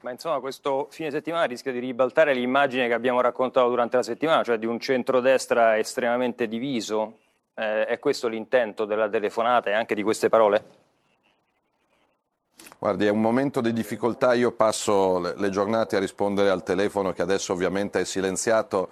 Ma insomma questo fine settimana rischia di ribaltare l'immagine che abbiamo raccontato durante la settimana, cioè di un centrodestra estremamente diviso. Eh, è questo l'intento della telefonata e anche di queste parole? Guardi, è un momento di difficoltà, io passo le, giornate a rispondere al telefono che adesso ovviamente è silenziato,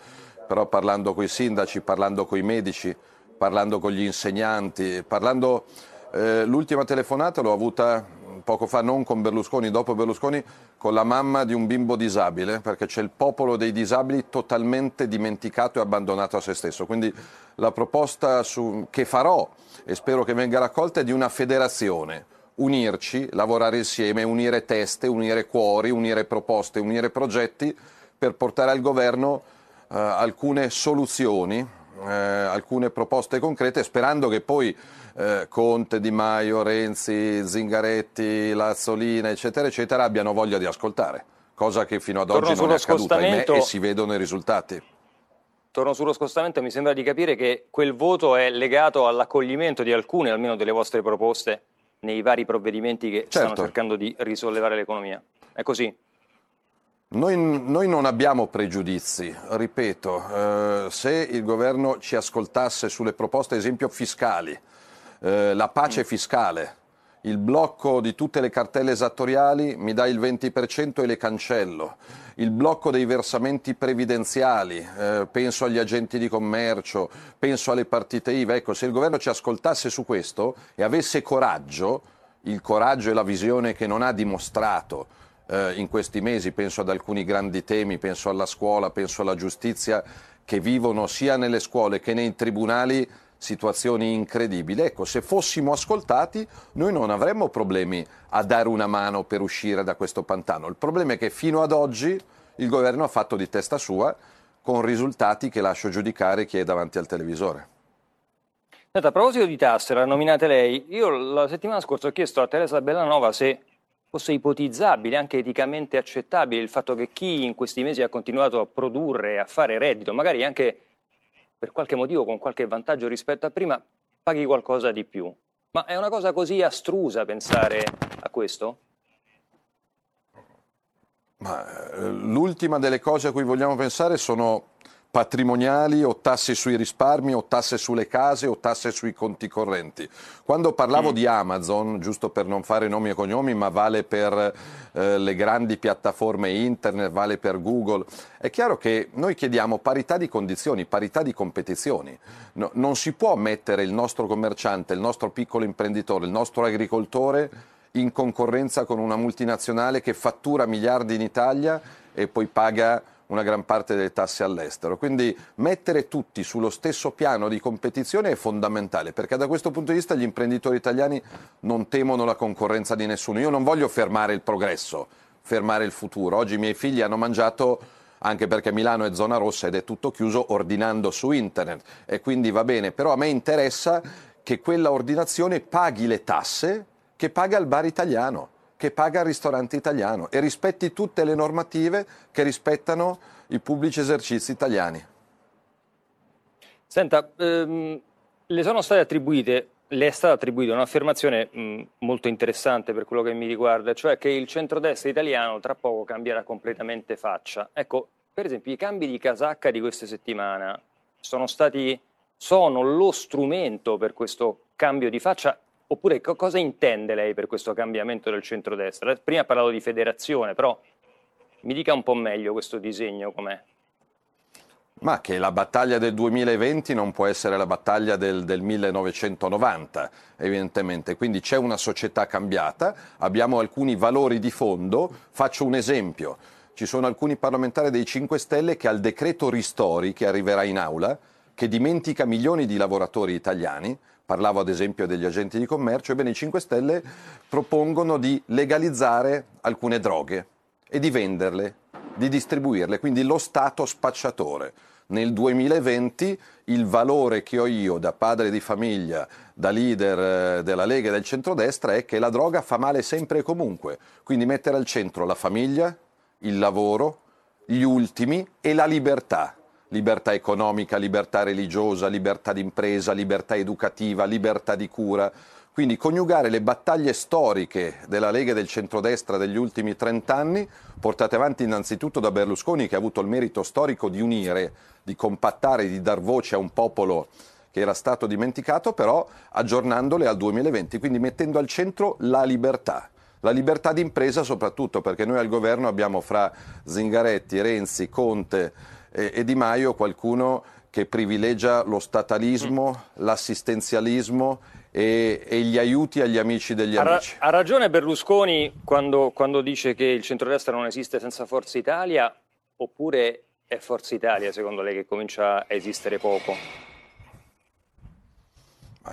però parlando con i sindaci, parlando con i medici, parlando con gli insegnanti, parlando... Eh, l'ultima telefonata l'ho avuta poco fa non con Berlusconi, dopo Berlusconi, con la mamma di un bimbo disabile, perché c'è il popolo dei disabili totalmente dimenticato e abbandonato a se stesso. Quindi la proposta su, che farò, e spero che venga raccolta, è di una federazione, unirci, lavorare insieme, unire teste, unire cuori, unire proposte, unire progetti per portare al governo eh, alcune soluzioni, eh, alcune proposte concrete, sperando che poi eh, Conte, Di Maio, Renzi, Zingaretti, Lazzolina, eccetera, eccetera, abbiano voglia di ascoltare, cosa che fino ad Torno oggi non è accaduta ahimè, e si vedono i risultati. Torno sullo scostamento, mi sembra di capire che quel voto è legato all'accoglimento di alcune almeno delle vostre proposte nei vari provvedimenti che Certo. stanno cercando di risollevare l'economia. È così? Noi, noi non abbiamo pregiudizi, ripeto, eh, se il governo ci ascoltasse sulle proposte, ad esempio, fiscali, eh, la pace fiscale, il blocco di tutte le cartelle esattoriali mi dà il 20% e le cancello, il blocco dei versamenti previdenziali, eh, penso agli agenti di commercio, penso alle partite IVA, ecco, se il governo ci ascoltasse su questo e avesse coraggio, il coraggio e la visione che non ha dimostrato eh, in questi mesi, penso ad alcuni grandi temi, penso alla scuola, penso alla giustizia, che vivono sia nelle scuole che nei tribunali situazioni incredibili. Ecco, se fossimo ascoltati noi non avremmo problemi a dare una mano per uscire da questo pantano. Il problema è che fino ad oggi il governo ha fatto di testa sua con risultati che lascio giudicare chi è davanti al televisore. Senta, a proposito di tasse, la nominate lei, io la settimana scorsa ho chiesto a Teresa Bellanova se fosse ipotizzabile, anche eticamente accettabile, il fatto che chi in questi mesi ha continuato a produrre a fare reddito, magari anche per qualche motivo con qualche vantaggio rispetto a prima, paghi qualcosa di più. Ma è una cosa così astrusa pensare a questo? Ma eh, l'ultima delle cose a cui vogliamo pensare sono patrimoniali o tasse sui risparmi o tasse sulle case o tasse sui conti correnti. Quando parlavo di Amazon, giusto per non fare nomi e cognomi, ma vale per eh, le grandi piattaforme internet, vale per Google, è chiaro che noi chiediamo parità di condizioni, parità di competizioni. No- non si può mettere il nostro commerciante, il nostro piccolo imprenditore, il nostro agricoltore in concorrenza con una multinazionale che fattura miliardi in Italia e poi paga una gran parte delle tasse all'estero. Quindi mettere tutti sullo stesso piano di competizione è fondamentale, perché da questo punto di vista gli imprenditori italiani non temono la concorrenza di nessuno. Io non voglio fermare il progresso, fermare il futuro. Oggi i miei figli hanno mangiato anche perché Milano è zona rossa ed è tutto chiuso ordinando su internet e quindi va bene, però a me interessa che quella ordinazione paghi le tasse che paga il bar italiano, che paga il ristorante italiano e rispetti tutte le normative che rispettano i pubblici esercizi italiani. Senta, ehm, le sono state attribuite, le è stata attribuita un'affermazione mh, molto interessante per quello che mi riguarda, cioè che il centrodestra italiano tra poco cambierà completamente faccia. Ecco, per esempio, i cambi di casacca di questa settimana sono stati, sono lo strumento per questo cambio di faccia Oppure co- cosa intende lei per questo cambiamento del centrodestra? Prima ha parlato di federazione, però mi dica un po' meglio questo disegno com'è. Ma che la battaglia del 2020 non può essere la battaglia del, del 1990, evidentemente. Quindi c'è una società cambiata, abbiamo alcuni valori di fondo. Faccio un esempio. Ci sono alcuni parlamentari dei 5 Stelle che al decreto ristori che arriverà in aula, che dimentica milioni di lavoratori italiani, parlavo ad esempio degli agenti di commercio, ebbene i 5 Stelle propongono di legalizzare alcune droghe e di venderle, di distribuirle, quindi lo Stato spacciatore. Nel 2020 il valore che ho io da padre di famiglia, da leader eh, della Lega e del centrodestra è che la droga fa male sempre e comunque, quindi mettere al centro la famiglia, il lavoro, gli ultimi e la libertà. Libertà economica, libertà religiosa, libertà d'impresa, libertà educativa, libertà di cura. Quindi coniugare le battaglie storiche della Lega e del centrodestra degli ultimi 30 anni, portate avanti innanzitutto da Berlusconi che ha avuto il merito storico di unire, di compattare, di dar voce a un popolo che era stato dimenticato, però aggiornandole al 2020, quindi mettendo al centro la libertà. La libertà d'impresa soprattutto perché noi al governo abbiamo fra Zingaretti, Renzi, Conte e, e Di Maio qualcuno che privilegia lo statalismo, mm. l'assistenzialismo e, e, gli aiuti agli amici degli ha amici. Ha ragione Berlusconi quando, quando dice che il centrodestra non esiste senza Forza Italia oppure è Forza Italia secondo lei che comincia a esistere poco?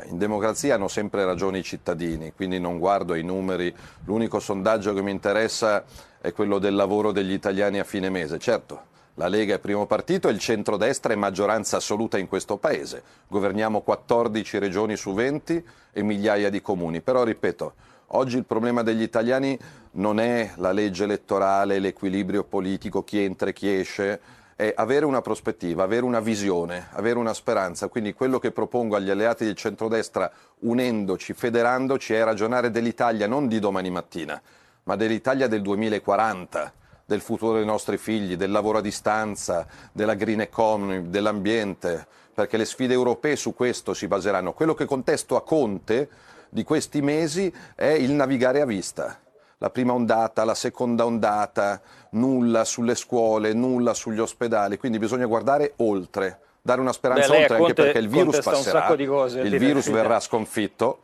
In democrazia hanno sempre ragione i cittadini, quindi non guardo i numeri. L'unico sondaggio che mi interessa è quello del lavoro degli italiani a fine mese. Certo, la Lega è primo partito e il centrodestra è maggioranza assoluta in questo Paese. Governiamo 14 regioni su 20 e migliaia di comuni. Però, ripeto, oggi il problema degli italiani non è la legge elettorale, l'equilibrio politico, chi entra e chi esce è avere una prospettiva, avere una visione, avere una speranza. Quindi quello che propongo agli alleati del centrodestra, unendoci, federandoci, è ragionare dell'Italia non di domani mattina, ma dell'Italia del 2040 del futuro dei nostri figli, del lavoro a distanza, della green economy, dell'ambiente, perché le sfide europee su questo si baseranno. Quello che contesto a Conte di questi mesi è il navigare a vista la prima ondata, la seconda ondata, nulla sulle scuole, nulla sugli ospedali, quindi bisogna guardare oltre, dare una speranza Beh, oltre anche perché il virus passerà, il virus verrà sconfitto.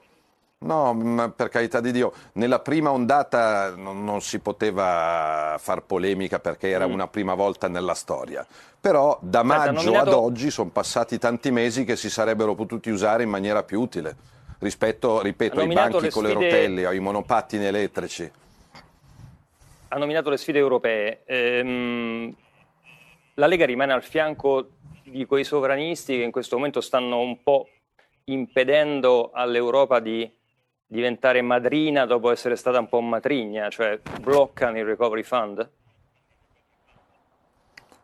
No, ma per carità di Dio, nella prima ondata non, non si poteva far polemica perché era mm. una prima volta nella storia. Però da maggio nominato... ad oggi sono passati tanti mesi che si sarebbero potuti usare in maniera più utile rispetto, ripeto, ai banchi le con le rotelle, ai monopattini elettrici ha nominato le sfide europee. Ehm, la Lega rimane al fianco di quei sovranisti che in questo momento stanno un po' impedendo all'Europa di diventare madrina dopo essere stata un po' matrigna, cioè bloccano il recovery fund?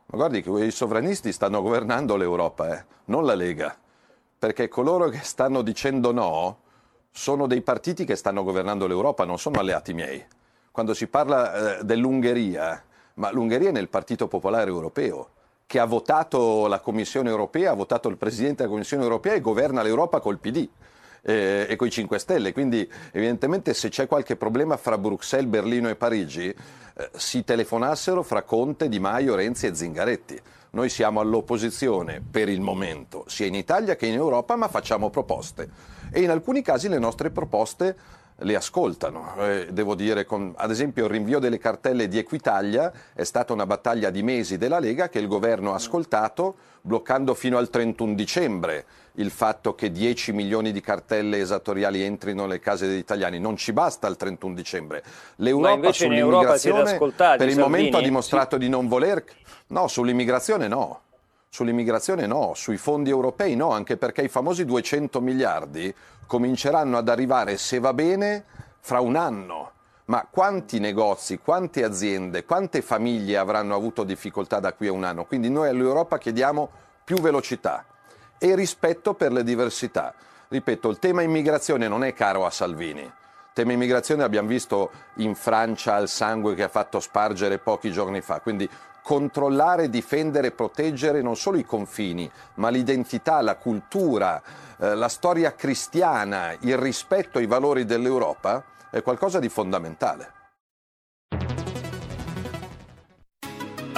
Ma guardi che quei sovranisti stanno governando l'Europa, eh? non la Lega, perché coloro che stanno dicendo no sono dei partiti che stanno governando l'Europa, non sono alleati miei quando si parla eh, dell'Ungheria, ma l'Ungheria è nel Partito Popolare Europeo, che ha votato la Commissione Europea, ha votato il Presidente della Commissione Europea e governa l'Europa col PD. Eh, e coi 5 Stelle, quindi evidentemente se c'è qualche problema fra Bruxelles, Berlino e Parigi, eh, si telefonassero fra Conte, Di Maio, Renzi e Zingaretti. Noi siamo all'opposizione per il momento, sia in Italia che in Europa, ma facciamo proposte. E in alcuni casi le nostre proposte le ascoltano. Eh, devo dire, con, ad esempio, il rinvio delle cartelle di Equitalia è stata una battaglia di mesi della Lega che il governo ha ascoltato, bloccando fino al 31 dicembre il fatto che 10 milioni di cartelle esattoriali entrino nelle case degli italiani. Non ci basta il 31 dicembre. L'Europa sull'immigrazione per il momento ha dimostrato sì. di non voler... No, sull'immigrazione no. Sull'immigrazione no, sui fondi europei no, anche perché i famosi 200 miliardi cominceranno ad arrivare, se va bene, fra un anno. Ma quanti negozi, quante aziende, quante famiglie avranno avuto difficoltà da qui a un anno? Quindi noi all'Europa chiediamo più velocità e rispetto per le diversità. Ripeto, il tema immigrazione non è caro a Salvini. Il tema immigrazione abbiamo visto in Francia al sangue che ha fatto spargere pochi giorni fa, quindi controllare, difendere, proteggere non solo i confini, ma l'identità, la cultura, eh, la storia cristiana, il rispetto ai valori dell'Europa è qualcosa di fondamentale.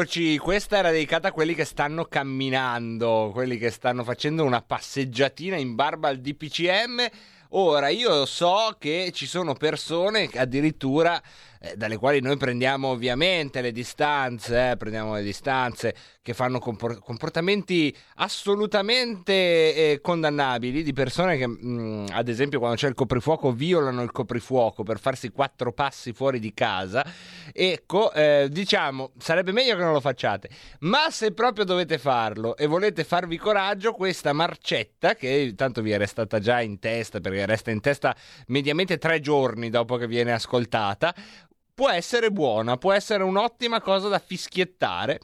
Rieccoci. Questa era dedicata a quelli che stanno camminando, quelli che stanno facendo una passeggiatina in barba al DPCM. Ora, io so che ci sono persone che addirittura dalle quali noi prendiamo ovviamente le distanze, eh, prendiamo le distanze che fanno compor- comportamenti assolutamente eh, condannabili di persone che, mh, ad esempio, quando c'è il coprifuoco, violano il coprifuoco per farsi quattro passi fuori di casa. Ecco, eh, diciamo, sarebbe meglio che non lo facciate, ma se proprio dovete farlo e volete farvi coraggio, questa marcetta, che tanto vi è restata già in testa, perché resta in testa mediamente tre giorni dopo che viene ascoltata, può essere buona, può essere un'ottima cosa da fischiettare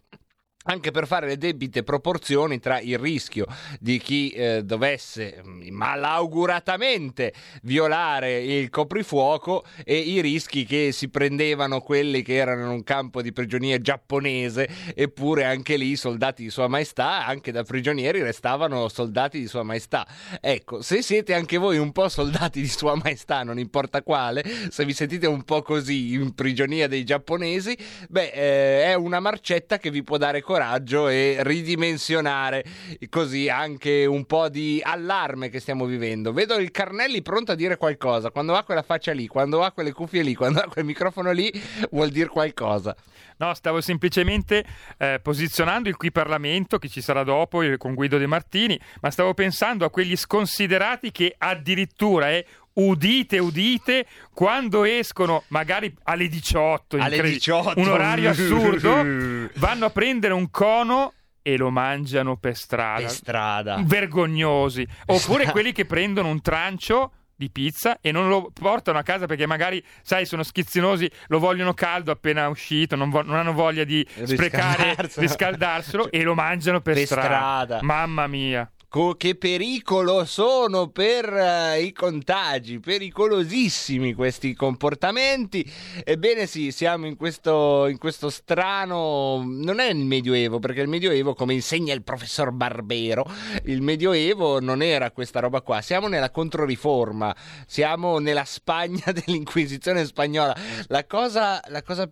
anche per fare le debite proporzioni tra il rischio di chi eh, dovesse mm, malauguratamente violare il coprifuoco e i rischi che si prendevano quelli che erano in un campo di prigionia giapponese. Eppure anche lì i soldati di Sua Maestà anche da prigionieri restavano soldati di Sua Maestà. Ecco se siete anche voi un po' soldati di Sua Maestà non importa quale se vi sentite un po' così in prigionia dei giapponesi beh eh, è una marcetta che vi può dare coraggio coraggio e ridimensionare così anche un po' di allarme che stiamo vivendo. Vedo il Carnelli pronto a dire qualcosa. Quando ha quella faccia lì, quando ha quelle cuffie lì, quando ha quel microfono lì, vuol dire qualcosa. No, stavo semplicemente eh, posizionando il qui Parlamento che ci sarà dopo con Guido De Martini, ma stavo pensando a quegli sconsiderati che addirittura è udite, udite, quando escono magari alle 18, alle 18. un orario assurdo, vanno a prendere un cono e lo mangiano per strada. Per strada. Vergognosi. Oppure quelli che prendono un trancio di pizza e non lo portano a casa perché magari, sai, sono schizzinosi, lo vogliono caldo appena uscito, non, vo- non hanno voglia di sprecare, riscaldarselo cioè, e lo mangiano per, per strada. strada. Mamma mia che pericolo sono per uh, i contagi, pericolosissimi questi comportamenti. Ebbene sì, siamo in questo, in questo strano... non è il Medioevo, perché il Medioevo, come insegna il professor Barbero, il Medioevo non era questa roba qua, siamo nella Controriforma, siamo nella Spagna dell'Inquisizione spagnola. La cosa... La cosa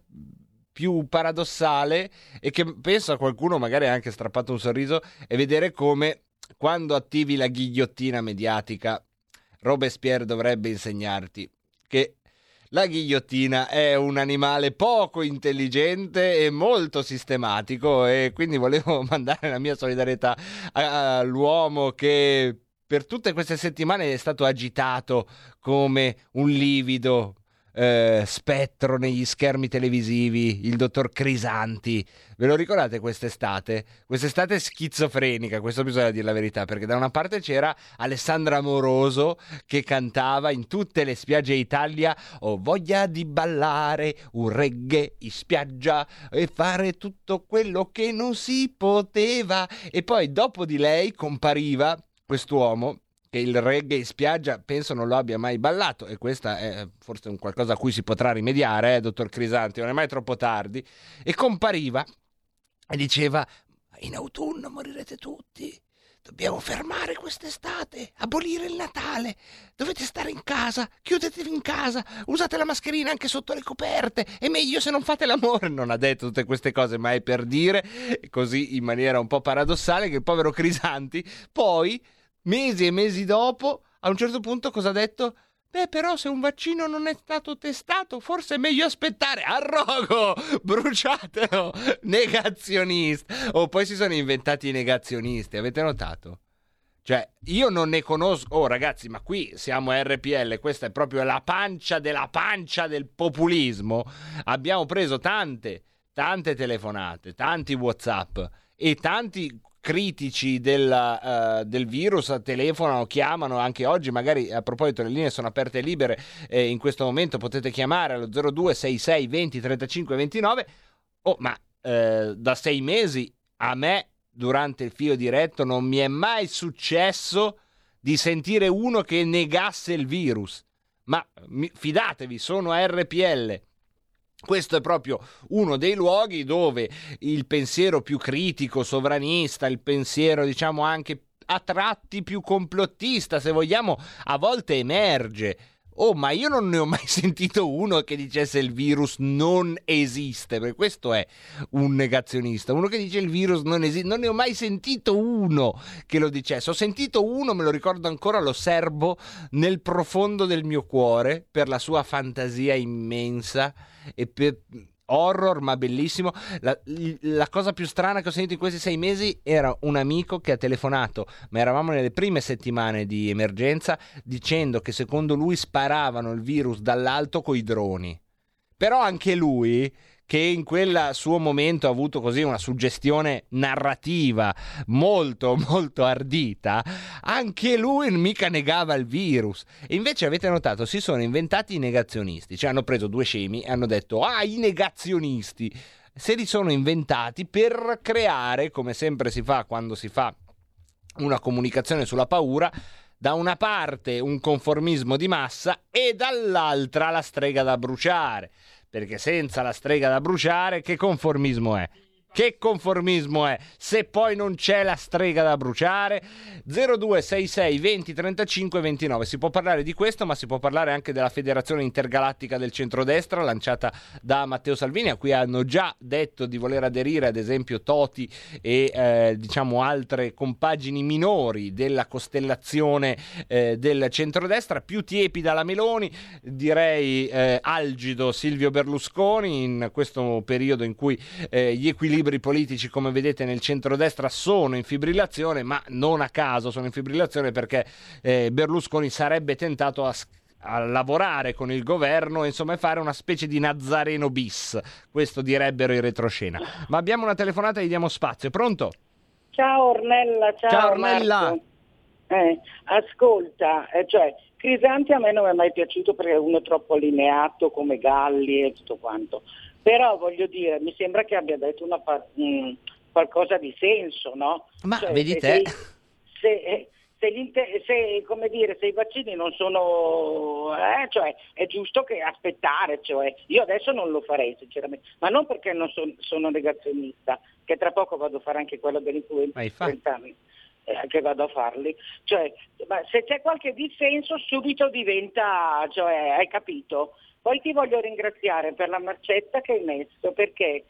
più paradossale e che penso a qualcuno magari ha anche strappato un sorriso è vedere come quando attivi la ghigliottina mediatica, Robespierre dovrebbe insegnarti che la ghigliottina è un animale poco intelligente e molto sistematico e quindi volevo mandare la mia solidarietà all'uomo che per tutte queste settimane è stato agitato come un livido eh, spettro negli schermi televisivi, il dottor Crisanti. Ve lo ricordate quest'estate? Quest'estate schizofrenica, questo bisogna dire la verità, perché da una parte c'era Alessandra Amoroso che cantava in tutte le spiagge d'Italia Ho voglia di ballare un reggae in spiaggia e fare tutto quello che non si poteva. E poi dopo di lei compariva quest'uomo che il reggae in spiaggia penso non lo abbia mai ballato e questa è forse un qualcosa a cui si potrà rimediare, eh, dottor Crisanti, non è mai troppo tardi, e compariva e diceva in autunno morirete tutti. Dobbiamo fermare quest'estate, abolire il Natale. Dovete stare in casa, chiudetevi in casa, usate la mascherina anche sotto le coperte. È meglio se non fate l'amore. Non ha detto tutte queste cose, ma è per dire, così in maniera un po' paradossale, che il povero Crisanti poi mesi e mesi dopo, a un certo punto cosa ha detto? Beh, però se un vaccino non è stato testato, forse è meglio aspettare. Arrogo! Bruciatelo! Negazionista! Oh, poi si sono inventati i negazionisti, avete notato? Cioè, io non ne conosco. Oh, ragazzi, ma qui siamo a RPL, questa è proprio la pancia della pancia del populismo. Abbiamo preso tante, tante telefonate, tanti WhatsApp e tanti critici del, uh, del, virus telefonano, chiamano anche oggi, magari a proposito le linee sono aperte e libere eh, in questo momento potete chiamare allo 0266 20 35 29 oh ma eh, da sei mesi a me durante il filo diretto non mi è mai successo di sentire uno che negasse il virus. Ma mi, fidatevi sono a RPL questo è proprio uno dei luoghi dove il pensiero più critico, sovranista, il pensiero diciamo anche a tratti più complottista, se vogliamo, a volte emerge. Oh, ma io non ne ho mai sentito uno che dicesse il virus non esiste, perché questo è un negazionista, uno che dice il virus non esiste, non ne ho mai sentito uno che lo dicesse, ho sentito uno, me lo ricordo ancora, lo serbo nel profondo del mio cuore per la sua fantasia immensa e per horror ma bellissimo. La, la, cosa più strana che ho sentito in questi sei mesi era un amico che ha telefonato ma eravamo nelle prime settimane di emergenza dicendo che secondo lui sparavano il virus dall'alto coi droni. Però anche lui che in quel suo momento ha avuto così una suggestione narrativa molto molto ardita, anche lui mica negava il virus. E invece avete notato, si sono inventati i negazionisti, cioè hanno preso due scemi e hanno detto "Ah, i negazionisti" se li sono inventati per creare, come sempre si fa quando si fa una comunicazione sulla paura, da una parte un conformismo di massa e dall'altra la strega da bruciare perché senza la strega da bruciare che conformismo è? Che conformismo è? Se poi non c'è la strega da bruciare, 0266 20 35 29. Si può parlare di questo, ma si può parlare anche della Federazione Intergalattica del Centrodestra, lanciata da Matteo Salvini, a cui hanno già detto di voler aderire, ad esempio, Toti e eh, diciamo altre compagini minori della costellazione eh, del centrodestra, più tiepida la Meloni, direi eh, algido Silvio Berlusconi in questo periodo in cui eh, gli equilibri equilibri politici, come vedete nel centrodestra, sono in fibrillazione, ma non a caso sono in fibrillazione perché eh, Berlusconi sarebbe tentato a a lavorare con il governo, insomma, fare una specie di Nazareno bis. Questo direbbero i retroscena. Ma abbiamo una telefonata e gli diamo spazio. Pronto? Ciao Ornella, ciao, ciao Ornella. Eh, ascolta, eh, cioè, Crisanti a me non è mai piaciuto perché è uno troppo allineato come Galli e tutto quanto. Però voglio dire, mi sembra che abbia detto una, mh, qualcosa di senso, no? Ma cioè, vedi se, te? Se, se, se, come dire, se i vaccini non sono, eh, cioè, è giusto che aspettare, cioè, io adesso non lo farei sinceramente, ma non perché non son, sono negazionista, che tra poco vado a fare anche quello dell'influenza, eh, che vado a farli, cioè, se c'è qualche dissenso subito diventa, cioè, hai capito? Poi ti voglio ringraziare per la marcetta che hai messo perché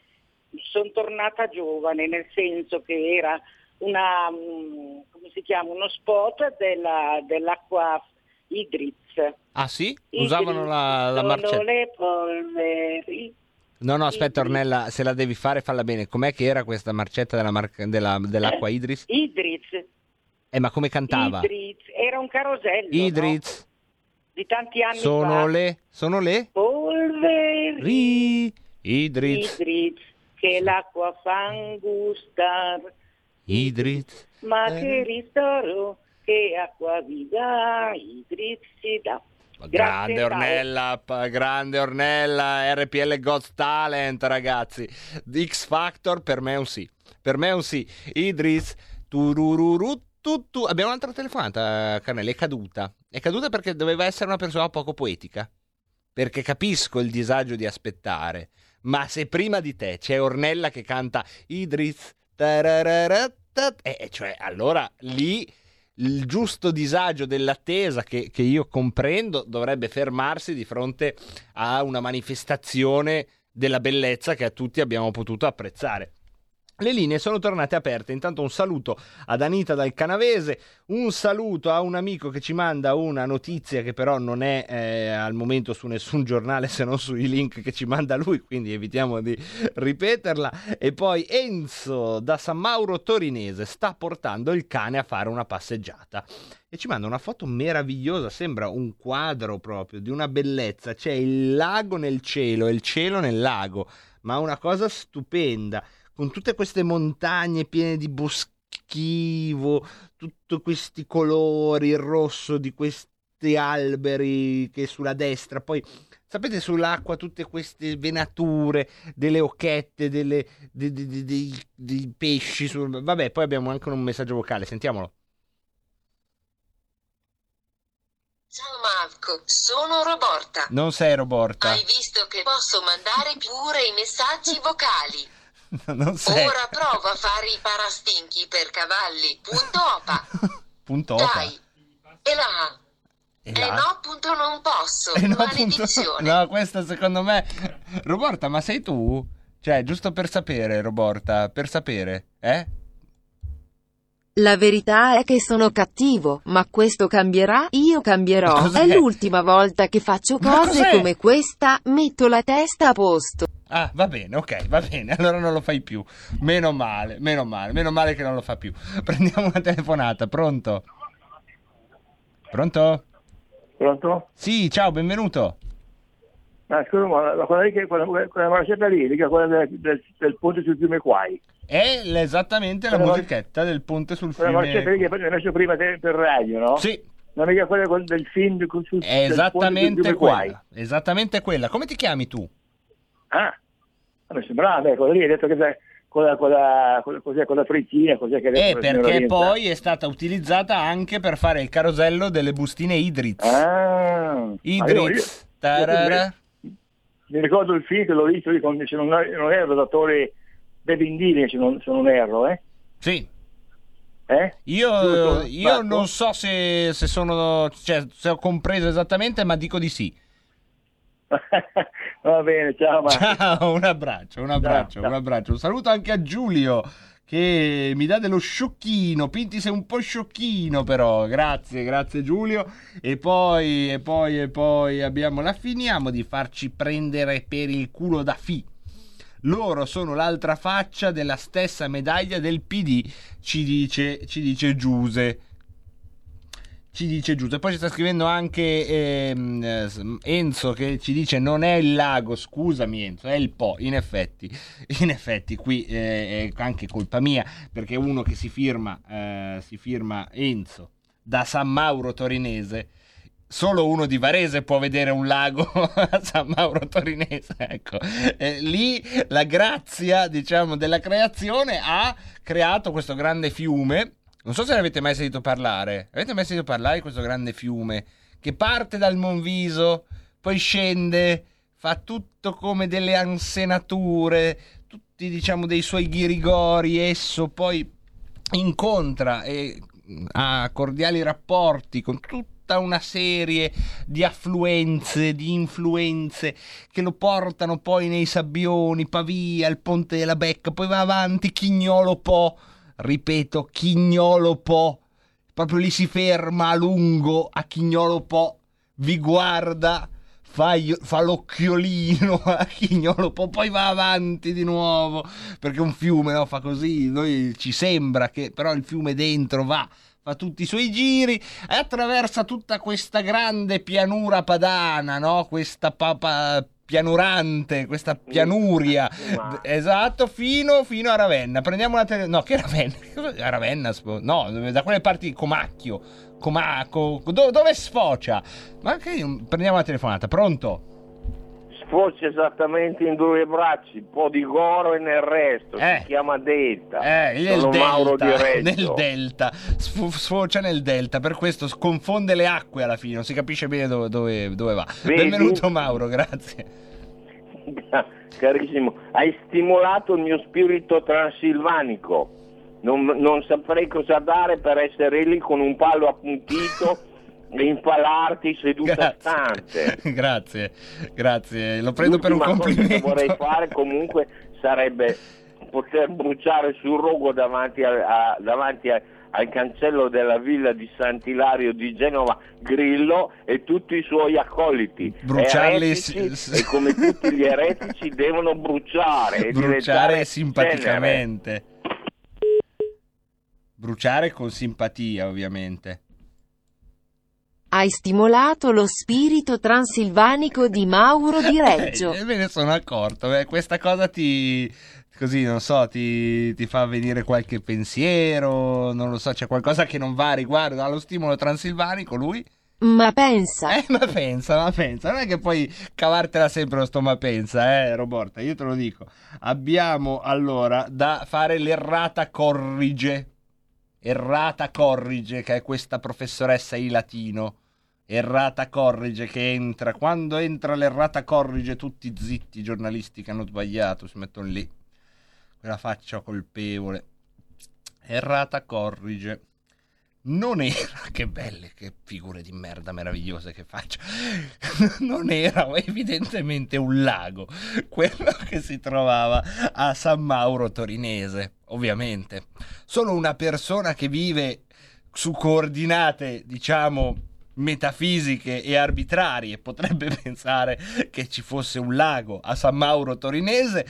sono tornata giovane, nel senso che era una, mm, come si chiama, uno spot della, dell'acqua Idriz. Ah sì? Usavano la, la marcetta? le polveri. No, no, aspetta Ornella, se la devi fare falla bene. Com'è che era questa marcetta della mar- della, dell'acqua Idris? Idriz. Eh, ma come cantava? Idriz, era un carosello. Idriz. No? Di tanti anni sono fa. Le, sono le? Polveri. Idriz. Idriz. Che l'acqua fan gustar. Idriz. Ma eh. che ristoro, che acqua vi dà, Idriz si dà. Grande Ornella, grande Ornella, RPL God's Talent, ragazzi. X Factor per me è un sì. Per me è un sì. Idris, turururu, tu, tu. Abbiamo un'altra telefonata, Carnelli, è caduta. È caduta perché doveva essere una persona poco poetica. Perché capisco il disagio di aspettare. Ma se prima di te c'è Ornella che canta Idris, tarararatat, eh, cioè allora lì il giusto disagio dell'attesa che, che, io comprendo dovrebbe fermarsi di fronte a una manifestazione della bellezza che a tutti abbiamo potuto apprezzare. Le linee sono tornate aperte. Intanto un saluto ad Anita dal Canavese, un saluto a un amico che ci manda una notizia che però non è eh, al momento su nessun giornale se non sui link che ci manda lui, quindi evitiamo di ripeterla. E poi Enzo da San Mauro Torinese sta portando il cane a fare una passeggiata. E ci manda una foto meravigliosa, sembra un quadro proprio di una bellezza. C'è il lago nel cielo e il cielo nel lago, ma una cosa stupenda con tutte queste montagne piene di boschivo, tutti questi colori, il rosso di questi alberi che sulla destra, poi sapete sull'acqua tutte queste venature delle occhette, delle, dei, dei, dei, dei pesci, sul... vabbè poi abbiamo anche un messaggio vocale, sentiamolo. Ciao Marco, sono Roborta. Non sei Roborta. Hai visto che posso mandare pure i messaggi vocali. non sei. Ora prova a fare i parastinchi per cavalli. Punto opa. Punto opa. Dai. E là. Eh no, appunto non posso. Eh, no, Maledizione. no, questa secondo me. Roborta, ma sei tu? Cioè, giusto per sapere, Roborta, per sapere, eh? La verità è che sono cattivo, ma questo cambierà, io cambierò. È l'ultima volta che faccio cose come questa, metto la testa a posto. Ah, va bene, ok, va bene, allora non lo fai più. Meno male, meno male, meno male che non lo fa più. Prendiamo una telefonata, pronto? Pronto? Pronto? Sì, ciao, benvenuto. Ma scusa, ma la- quella lì che quella, quella marcetta lì, mica quella del, del, del ponte sul fiume Quai. È esattamente la Quella mar- musichetta del ponte sul Quella marcetta lì fiume. che hai messo prima te- per radio, no? Sì. Non mica quella del film sul, È del ponte sul esattamente fiume Quai. quella. Esattamente quella. Come ti chiami tu? Ah, mi sembrava, ecco, lì hai detto che c'è quella, quella, quella, cos'è, quella frizzina, cos'è che hai detto Eh, la perché poi è stata utilizzata anche per fare il carosello delle bustine Idriz. Ah, Idriz. io- Tarara. Mi ricordo il film che l'ho visto se non, non ero l'attore De Bindini, se non, se non erro, eh? Sì. Eh? Io, io non so se, se sono, cioè, se ho compreso esattamente, ma dico di sì. Va bene, ciao Marco. Ciao, un abbraccio, un abbraccio, ciao. un abbraccio. Un saluto anche a Giulio che mi dà dello sciocchino. Pinti sei un po' sciocchino però. Grazie, grazie Giulio. E poi, e poi, e poi abbiamo la finiamo di farci prendere per il culo da Fi. Loro sono l'altra faccia della stessa medaglia del PD, ci dice, ci dice Giuse. Ci dice Giuse. Poi ci sta scrivendo anche ehm, eh, Enzo che ci dice non è il lago, scusami Enzo, è il Po. In effetti, in effetti qui eh, è anche colpa mia perché uno che si firma, eh, si firma Enzo da San Mauro Torinese solo uno di Varese può vedere un lago a San Mauro Torinese. Ecco, Eh, lì la grazia, diciamo, della creazione ha creato questo grande fiume. Non so se ne avete mai sentito parlare. Avete mai sentito parlare di questo grande fiume che parte dal Monviso, poi scende, fa tutto come delle ansenature, tutti diciamo dei suoi ghirigori, esso poi incontra e ha cordiali rapporti con tutta una serie di affluenze, di influenze che lo portano poi nei sabbioni, Pavia, il Ponte della Becca, poi va avanti Chignolo Po, ripeto, Chignolo Po, proprio lì si ferma a lungo a Chignolo Po, vi guarda, fa, fa l'occhiolino a Chignolo Po, poi va avanti di nuovo, perché un fiume no, fa così, noi ci sembra che però il fiume dentro va, fa tutti i suoi giri e attraversa tutta questa grande pianura padana, no? questa papa pianurante, questa pianuria, D- esatto, fino, fino a Ravenna. Prendiamo la tele... No, che Ravenna? A Ravenna, no, da quelle parti Comacchio, Comaco, do- dove sfocia? Ma che prendiamo la telefonata, pronto? Sfocia esattamente in due bracci, un po' di Goro e nel resto, si chiama Delta. Eh, nel Sono Mauro delta, di Reggio. nel delta, Sfo- sfocia nel delta, per questo sconfonde le acque alla fine, non si capisce bene dove, dove- dove va. Vedi? Benvenuto Mauro, grazie. Carissimo, hai stimolato il mio spirito transilvanico. Non, non saprei cosa dare per essere lì con un palo appuntito impalarti seduta stante. grazie, grazie, lo prendo per un L'ultima cosa complimento. che vorrei fare comunque sarebbe poter bruciare sul rogo davanti, al- a- davanti a- al cancello della villa di Sant'Ilario di Genova Grillo e tutti i suoi accoliti. Bruciarli Eretici, e come tutti gli eretici devono bruciare Bruciare simpaticamente. Bruciare con simpatia, ovviamente. Hai stimolato lo spirito transilvanico di Mauro di Reggio. Eh, me ne sono accorto. beh, questa cosa ti. Così, non so, ti, ti fa venire qualche pensiero. Non lo so, c'è qualcosa che non va riguardo allo stimolo transilvanico. Lui. Ma pensa. Eh, ma pensa, ma pensa. Non è che puoi cavartela sempre lo sto ma pensa, eh, Roborta. Io te lo dico. Abbiamo allora da fare l'errata corrige. Errata corrige, che è questa professoressa di latino. Errata corrige che entra. Quando entra l'errata corrige, tutti zitti, i giornalisti che hanno sbagliato si mettono lì. Quella faccia colpevole. Errata corrige. non era, che belle, che figure di merda meravigliose che faccio, non era evidentemente un lago, quello che si trovava a San Mauro Torinese, ovviamente. Sono una persona che vive su coordinate, diciamo, metafisiche e arbitrarie, potrebbe pensare che ci fosse un lago a San Mauro Torinese.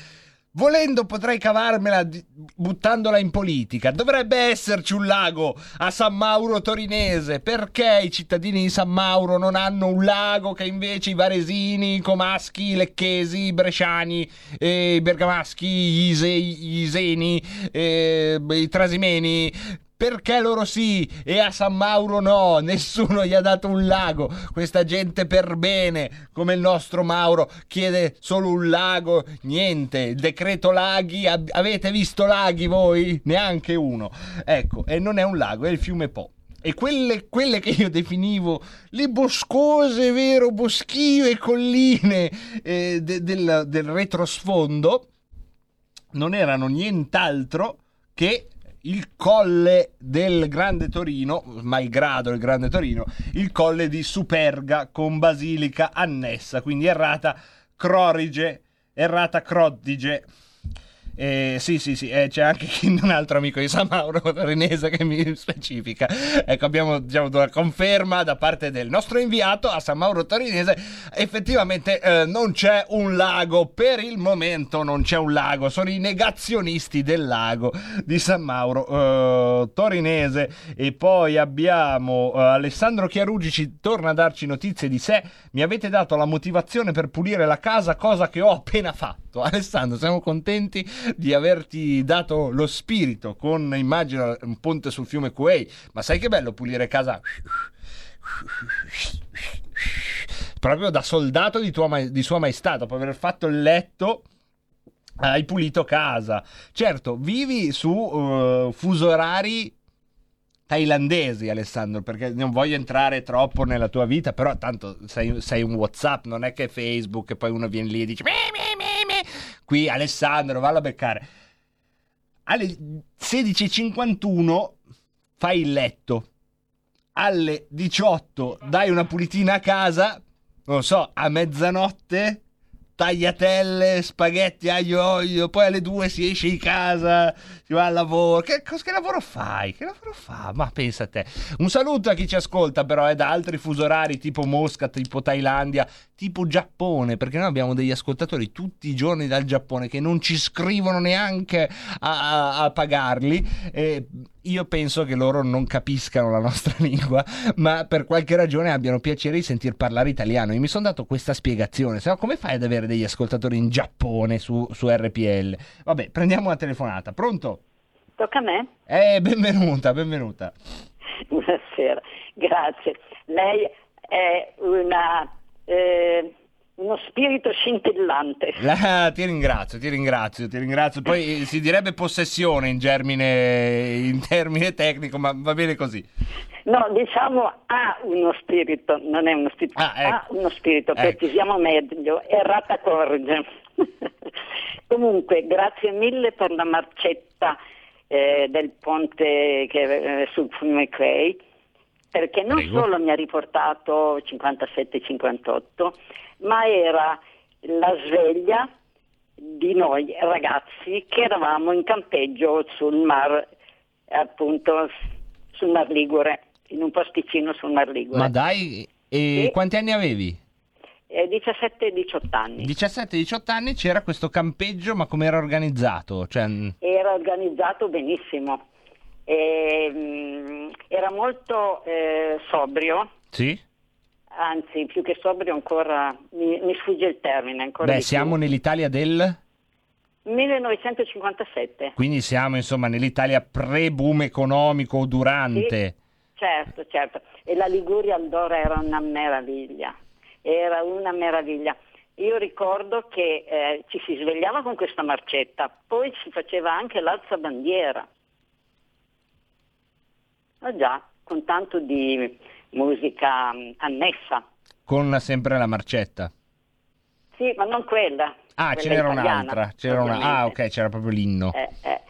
Volendo potrei cavarmela buttandola in politica. Dovrebbe esserci un lago a San Mauro Torinese. Perché i cittadini di San Mauro non hanno un lago che invece i varesini, i comaschi, i lecchesi, i bresciani, eh, i bergamaschi, gli, ise- gli iseni, eh, i trasimeni perché loro sì e a San Mauro no? Nessuno gli ha dato un lago. Questa gente per bene, come il nostro Mauro, chiede solo un lago. Niente, il decreto laghi. ab- avete visto laghi voi? Neanche uno. Ecco, e non è un lago, è il fiume Po. E quelle, quelle che io definivo le boscose, vero, boschive colline eh, de- del, del retrosfondo non erano nient'altro che il colle del Grande Torino, malgrado il Grande Torino, il colle di Superga con basilica annessa, quindi errata Crorige, errata Crottige. Eh, sì, sì, sì, eh, c'è anche un altro amico di San Mauro Torinese che mi specifica. Ecco, abbiamo diciamo, una conferma da parte del nostro inviato a San Mauro Torinese. Effettivamente eh, non c'è un lago, per il momento non c'è un lago, sono i negazionisti del lago di San Mauro eh, Torinese. E poi abbiamo eh, Alessandro Chiarugi ci torna a darci notizie di sé. Mi avete dato la motivazione per pulire la casa, cosa che ho appena fatto. Alessandro, siamo contenti di averti dato lo spirito con, immagino, un ponte sul fiume Quay. Ma sai che bello pulire casa? Proprio da soldato di, tua di Sua Maestà, dopo aver fatto il letto hai pulito casa. Certo, vivi su uh, fuso orari thailandesi, Alessandro, perché non voglio entrare troppo nella tua vita, però tanto sei, sei un WhatsApp, non è che Facebook e poi uno viene lì e dice "Mi, mi, mi, mi". Qui Alessandro, vallo a beccare. Alle 16.51 fai il letto. Alle 18 dai una pulitina a casa, non so, a mezzanotte tagliatelle, spaghetti, aglio olio, poi alle due si esce di casa, si va al lavoro. Che, che lavoro fai? Che lavoro fa? Ma pensa a te. Un saluto a chi ci ascolta, però, è da altri fuso orari tipo Mosca, tipo Thailandia, tipo Giappone, perché noi abbiamo degli ascoltatori tutti i giorni dal Giappone che non ci scrivono neanche a, a- a pagarli. E io penso che loro non capiscano la nostra lingua, ma per qualche ragione abbiano piacere di sentir parlare italiano. Io mi sono dato questa spiegazione. Se no, come fai ad avere degli ascoltatori in Giappone su, su RPL? Vabbè, prendiamo una telefonata. Pronto? Tocca a me? Eh, benvenuta, benvenuta. Buonasera, grazie. Lei è una, eh, uno spirito scintillante. La- ti ringrazio, ti ringrazio, ti ringrazio. Poi eh, si direbbe possessione in, germine, in termine tecnico, ma va bene così. No, diciamo ha uno spirito, non è uno spirito, Ah, ecco. ha uno spirito, Ecco. precisiamo meglio, errata corge. Comunque, grazie mille per la marcetta eh, del ponte che, eh, sul fiume Quay, perché non Prego. solo mi ha riportato 57-58, ma era la sveglia di noi ragazzi che eravamo in campeggio sul mar, appunto sul Mar Ligure, in un posticino sul Mar Ligure. Ma dai, e Sì. quanti anni avevi? Eh, 17-18 anni. 17-18 anni c'era questo campeggio, ma come era organizzato? Cioè, mm, Era organizzato benissimo, E, mm, era molto eh, sobrio, sì? anzi più che sobrio ancora, mi, mi sfugge il termine ancora Beh, siamo nell'Italia del... più. 1957. Quindi siamo insomma nell'Italia pre-boom economico o durante. Certo, certo. E la Liguria allora era una meraviglia, era una meraviglia. Io ricordo che eh, ci si svegliava con questa marcetta, poi si faceva anche l'alzabandiera. Ah già, con tanto di musica mm, annessa. Con sempre la marcetta. Sì, ma non quella. Ah, quella ce n'era italiana, un'altra. C'era una... Ah, ok, c'era proprio l'inno. Eh, eh.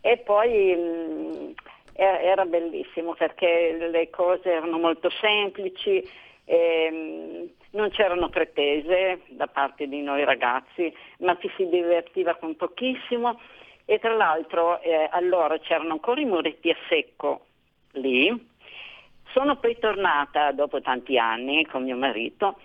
E poi mh, era, era bellissimo perché le cose erano molto semplici, ehm, non c'erano pretese da parte di noi ragazzi, ma ci si divertiva con pochissimo e tra l'altro eh, allora c'erano ancora i muretti a secco lì. Sono poi tornata dopo tanti anni con mio marito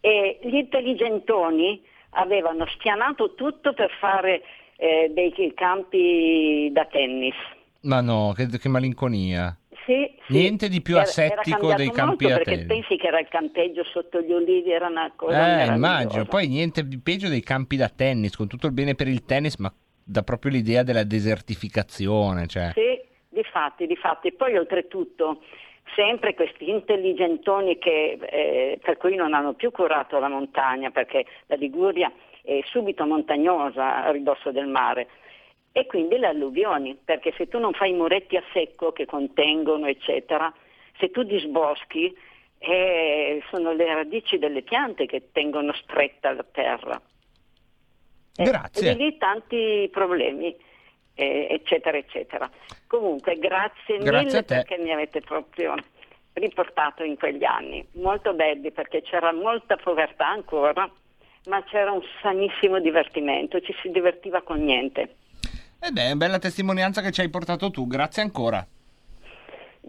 e gli intelligentoni avevano spianato tutto per fare eh, dei campi da tennis. Ma no, che, che malinconia. Sì, sì. Niente di più Era- asettico era dei cambiato campi molto a perché pensi che era il campeggio sotto gli ulivi, era una cosa Eh, immagino. Poi niente di peggio dei campi da tennis, con tutto il bene per il tennis, ma dà proprio l'idea della desertificazione. Cioè. Sì, di fatti, di fatti. Poi oltretutto sempre questi intelligentoni che, eh, per cui non hanno più curato la montagna perché la Liguria è subito montagnosa a ridosso del mare. E quindi le alluvioni, perché se tu non fai i muretti a secco che contengono, eccetera, se tu disboschi, eh, sono le radici delle piante che tengono stretta la terra. Eh, Grazie. E lì tanti problemi, eh, eccetera, eccetera. Comunque, grazie, Grazie mille perché mi avete proprio riportato in quegli anni, molto belli perché c'era molta povertà ancora, ma c'era un sanissimo divertimento, ci si divertiva con niente. Ed è bella testimonianza che ci hai portato tu, grazie ancora.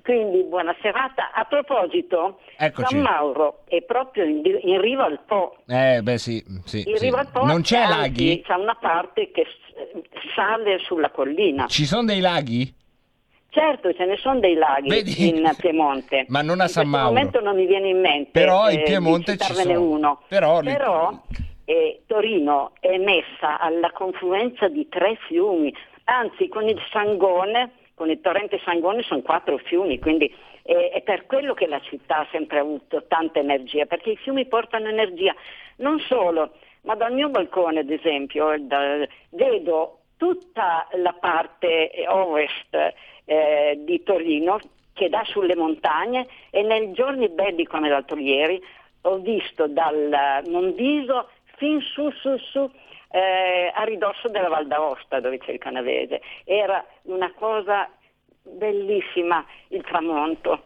Quindi buona serata. A proposito, Eccoci. San Mauro è proprio in, in riva al Po. Eh, beh sì, sì, In sì. riva al Po Non c'è laghi? C'è una parte che sale sulla collina. Ci sono dei laghi? Certo, ce ne sono dei laghi Vedi? in Piemonte. Ma non a in San questo Mauro. momento non mi viene in mente. Però in eh, Piemonte ci sono. uno. Però li- eh, Torino è messa alla confluenza di tre fiumi, anzi con il Sangone, con il torrente Sangone sono quattro fiumi, quindi eh, è per quello che la città ha sempre avuto tanta energia, perché i fiumi portano energia. Non solo, ma dal mio balcone, ad esempio, da- vedo tutta la parte ovest eh, di Torino che dà sulle montagne e nei giorni belli come l'altro ieri ho visto dal Mondiso fin su su su eh, a ridosso della Val d'Aosta dove c'è il Canavese. Era una cosa bellissima il tramonto.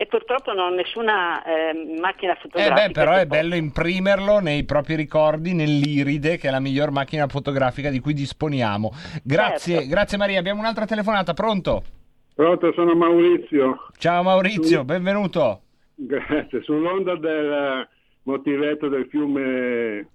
E purtroppo non ho nessuna eh, macchina Eh fotografica. beh, però è bello imprimerlo nei propri ricordi, nell'Iride, che è la miglior macchina fotografica di cui disponiamo. Grazie, Certo. grazie Maria. Abbiamo un'altra telefonata, pronto? Pronto, sono Maurizio. Ciao Maurizio, benvenuto. Grazie. Sull'onda del motivetto del fiume,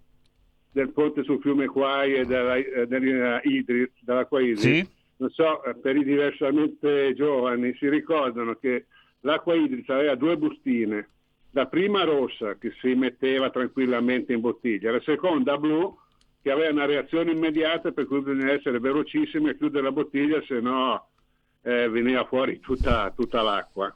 del ponte sul fiume Quai e della, eh, della Idris, dell'acqua Idris, Sì. non so, eh, per i diversamente giovani si ricordano che l'acqua Idris aveva due bustine, la prima rossa che si metteva tranquillamente in bottiglia, la seconda blu che aveva una reazione immediata per cui bisogna essere velocissimi e chiudere la bottiglia, se no eh, veniva fuori tutta, tutta l'acqua.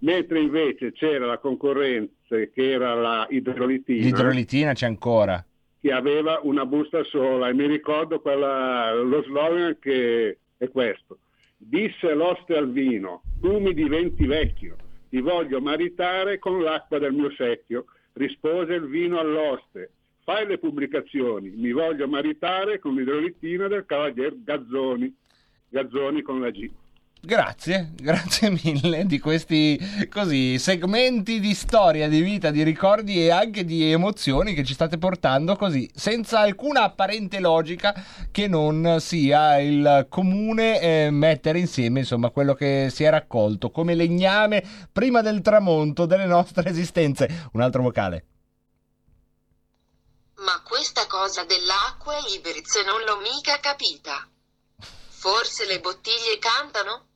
Mentre invece c'era la concorrenza che era la idrolitina, L'idrolitina c'è ancora. che aveva una busta sola e mi ricordo quella- lo slogan che è questo. Disse l'oste al vino, tu mi diventi vecchio, ti voglio maritare con l'acqua del mio secchio. Rispose il vino all'oste, fai le pubblicazioni, mi voglio maritare con l'idrolitina del cavalier Gazzoni, Gazzoni con la G. Grazie, grazie mille di questi così segmenti di storia, di vita, di ricordi e anche di emozioni che ci state portando così, senza alcuna apparente logica che non sia il comune eh, mettere insieme insomma quello che si è raccolto come legname prima del tramonto delle nostre esistenze. Un altro vocale. Ma questa cosa dell'acqua Iberiz non l'ho mica capita. Forse le bottiglie cantano?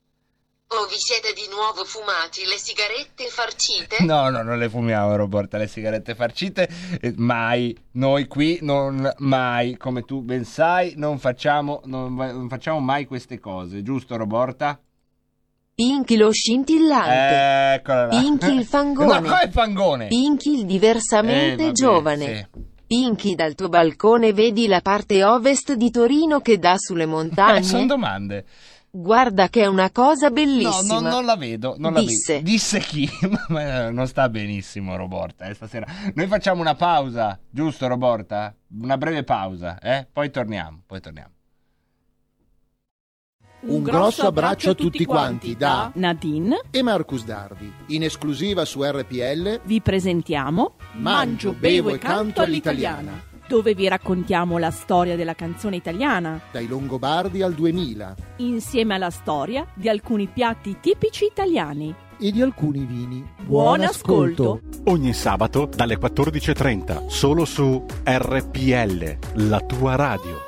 O vi siete di nuovo fumati le sigarette farcite? No, no, non le fumiamo, Roberta, le sigarette farcite. eh, Mai, noi qui non mai, come tu ben sai, non facciamo, non, non facciamo mai queste cose, giusto, Roborta? Pinky lo scintillante. Eccola là. Pinky il fangone. No, come fangone? Pinky il diversamente Eh, vabbè, giovane. Pinky dal tuo balcone vedi la parte ovest di Torino che dà sulle Eh, sono montagne? domande. Guarda che è una cosa No, bellissima. no, non la vedo. Non la Disse. vedo. Disse chi? Ma non sta benissimo, Roborta, eh, stasera. Noi facciamo una pausa, giusto, Roborta? Una breve pausa, eh? Poi torniamo, poi torniamo. Un grosso abbraccio a tutti quanti da Nadine e Marcus Dardi. In esclusiva su RPL vi presentiamo Mangio, bevo e canto all'italiana. Dove vi raccontiamo la storia della canzone italiana, Dai Longobardi al 2000 insieme alla storia di alcuni piatti tipici italiani. e di alcuni vini. Buon ascolto. Ogni sabato dalle 14.30 solo su RPL, la tua radio.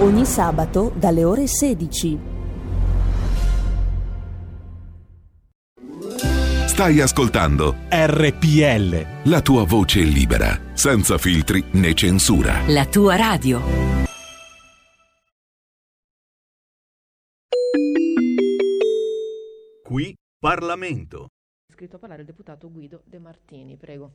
Ogni sabato dalle ore 16. Stai ascoltando RPL. la tua voce libera, senza filtri né censura. La tua radio. Qui Parlamento. Iscritto a parlare il deputato Guido De Martini, prego.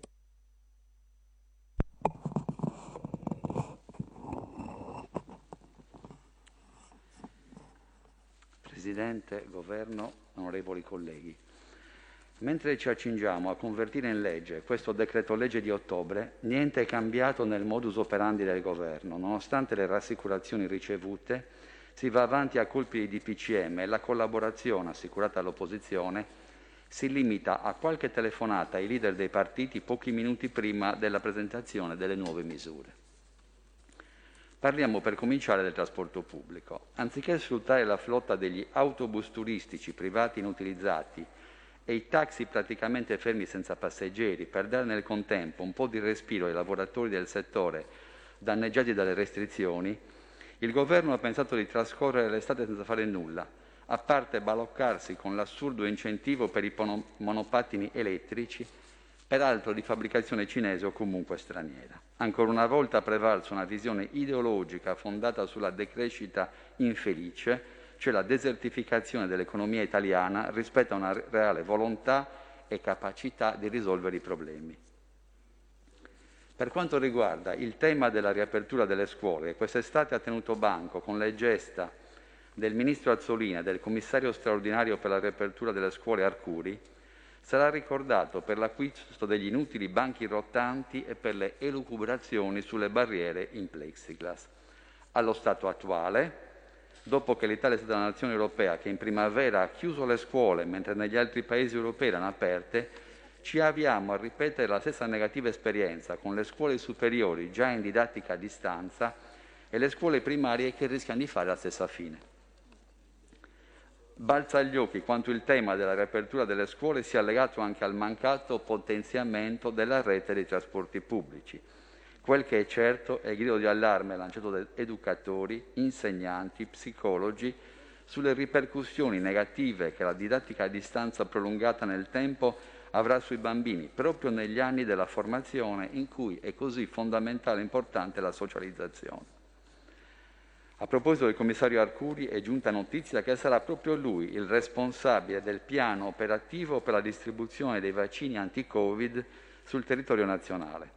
Presidente, Governo, onorevoli colleghi. Mentre ci accingiamo a convertire in legge questo decreto legge di ottobre, niente è cambiato nel modus operandi del Governo. Nonostante le rassicurazioni ricevute, si va avanti a colpi di DPCM e la collaborazione assicurata all'opposizione si limita a qualche telefonata ai leader dei partiti pochi minuti prima della presentazione delle nuove misure. Parliamo per cominciare del trasporto pubblico. Anziché sfruttare la flotta degli autobus turistici privati inutilizzati e i taxi praticamente fermi senza passeggeri per dare nel contempo un po' di respiro ai lavoratori del settore danneggiati dalle restrizioni, il governo ha pensato di trascorrere l'estate senza fare nulla, a parte baloccarsi con l'assurdo incentivo per i monopattini elettrici, peraltro di fabbricazione cinese o comunque straniera. Ancora una volta ha prevalso una visione ideologica fondata sulla decrescita infelice, cioè la desertificazione dell'economia italiana rispetto a una reale volontà e capacità di risolvere i problemi. Per quanto riguarda il tema della riapertura delle scuole, quest'estate ha tenuto banco con le gesta del ministro Azzolina e del commissario straordinario per la riapertura delle scuole Arcuri, sarà ricordato per l'acquisto degli inutili banchi rotanti e per le elucubrazioni sulle barriere in plexiglass. Allo stato attuale, dopo che l'Italia è stata una nazione europea che in primavera ha chiuso le scuole mentre negli altri paesi europei erano aperte, ci avviamo a ripetere la stessa negativa esperienza con le scuole superiori già in didattica a distanza e le scuole primarie che rischiano di fare la stessa fine. Balza agli occhi quanto il tema della riapertura delle scuole sia legato anche al mancato potenziamento della rete dei trasporti pubblici. Quel che è certo è il grido di allarme lanciato da educatori, insegnanti, psicologi sulle ripercussioni negative che la didattica a distanza prolungata nel tempo avrà sui bambini, proprio negli anni della formazione in cui è così fondamentale e importante la socializzazione. A proposito del commissario Arcuri è giunta notizia che sarà proprio lui il responsabile del piano operativo per la distribuzione dei vaccini anti-Covid sul territorio nazionale.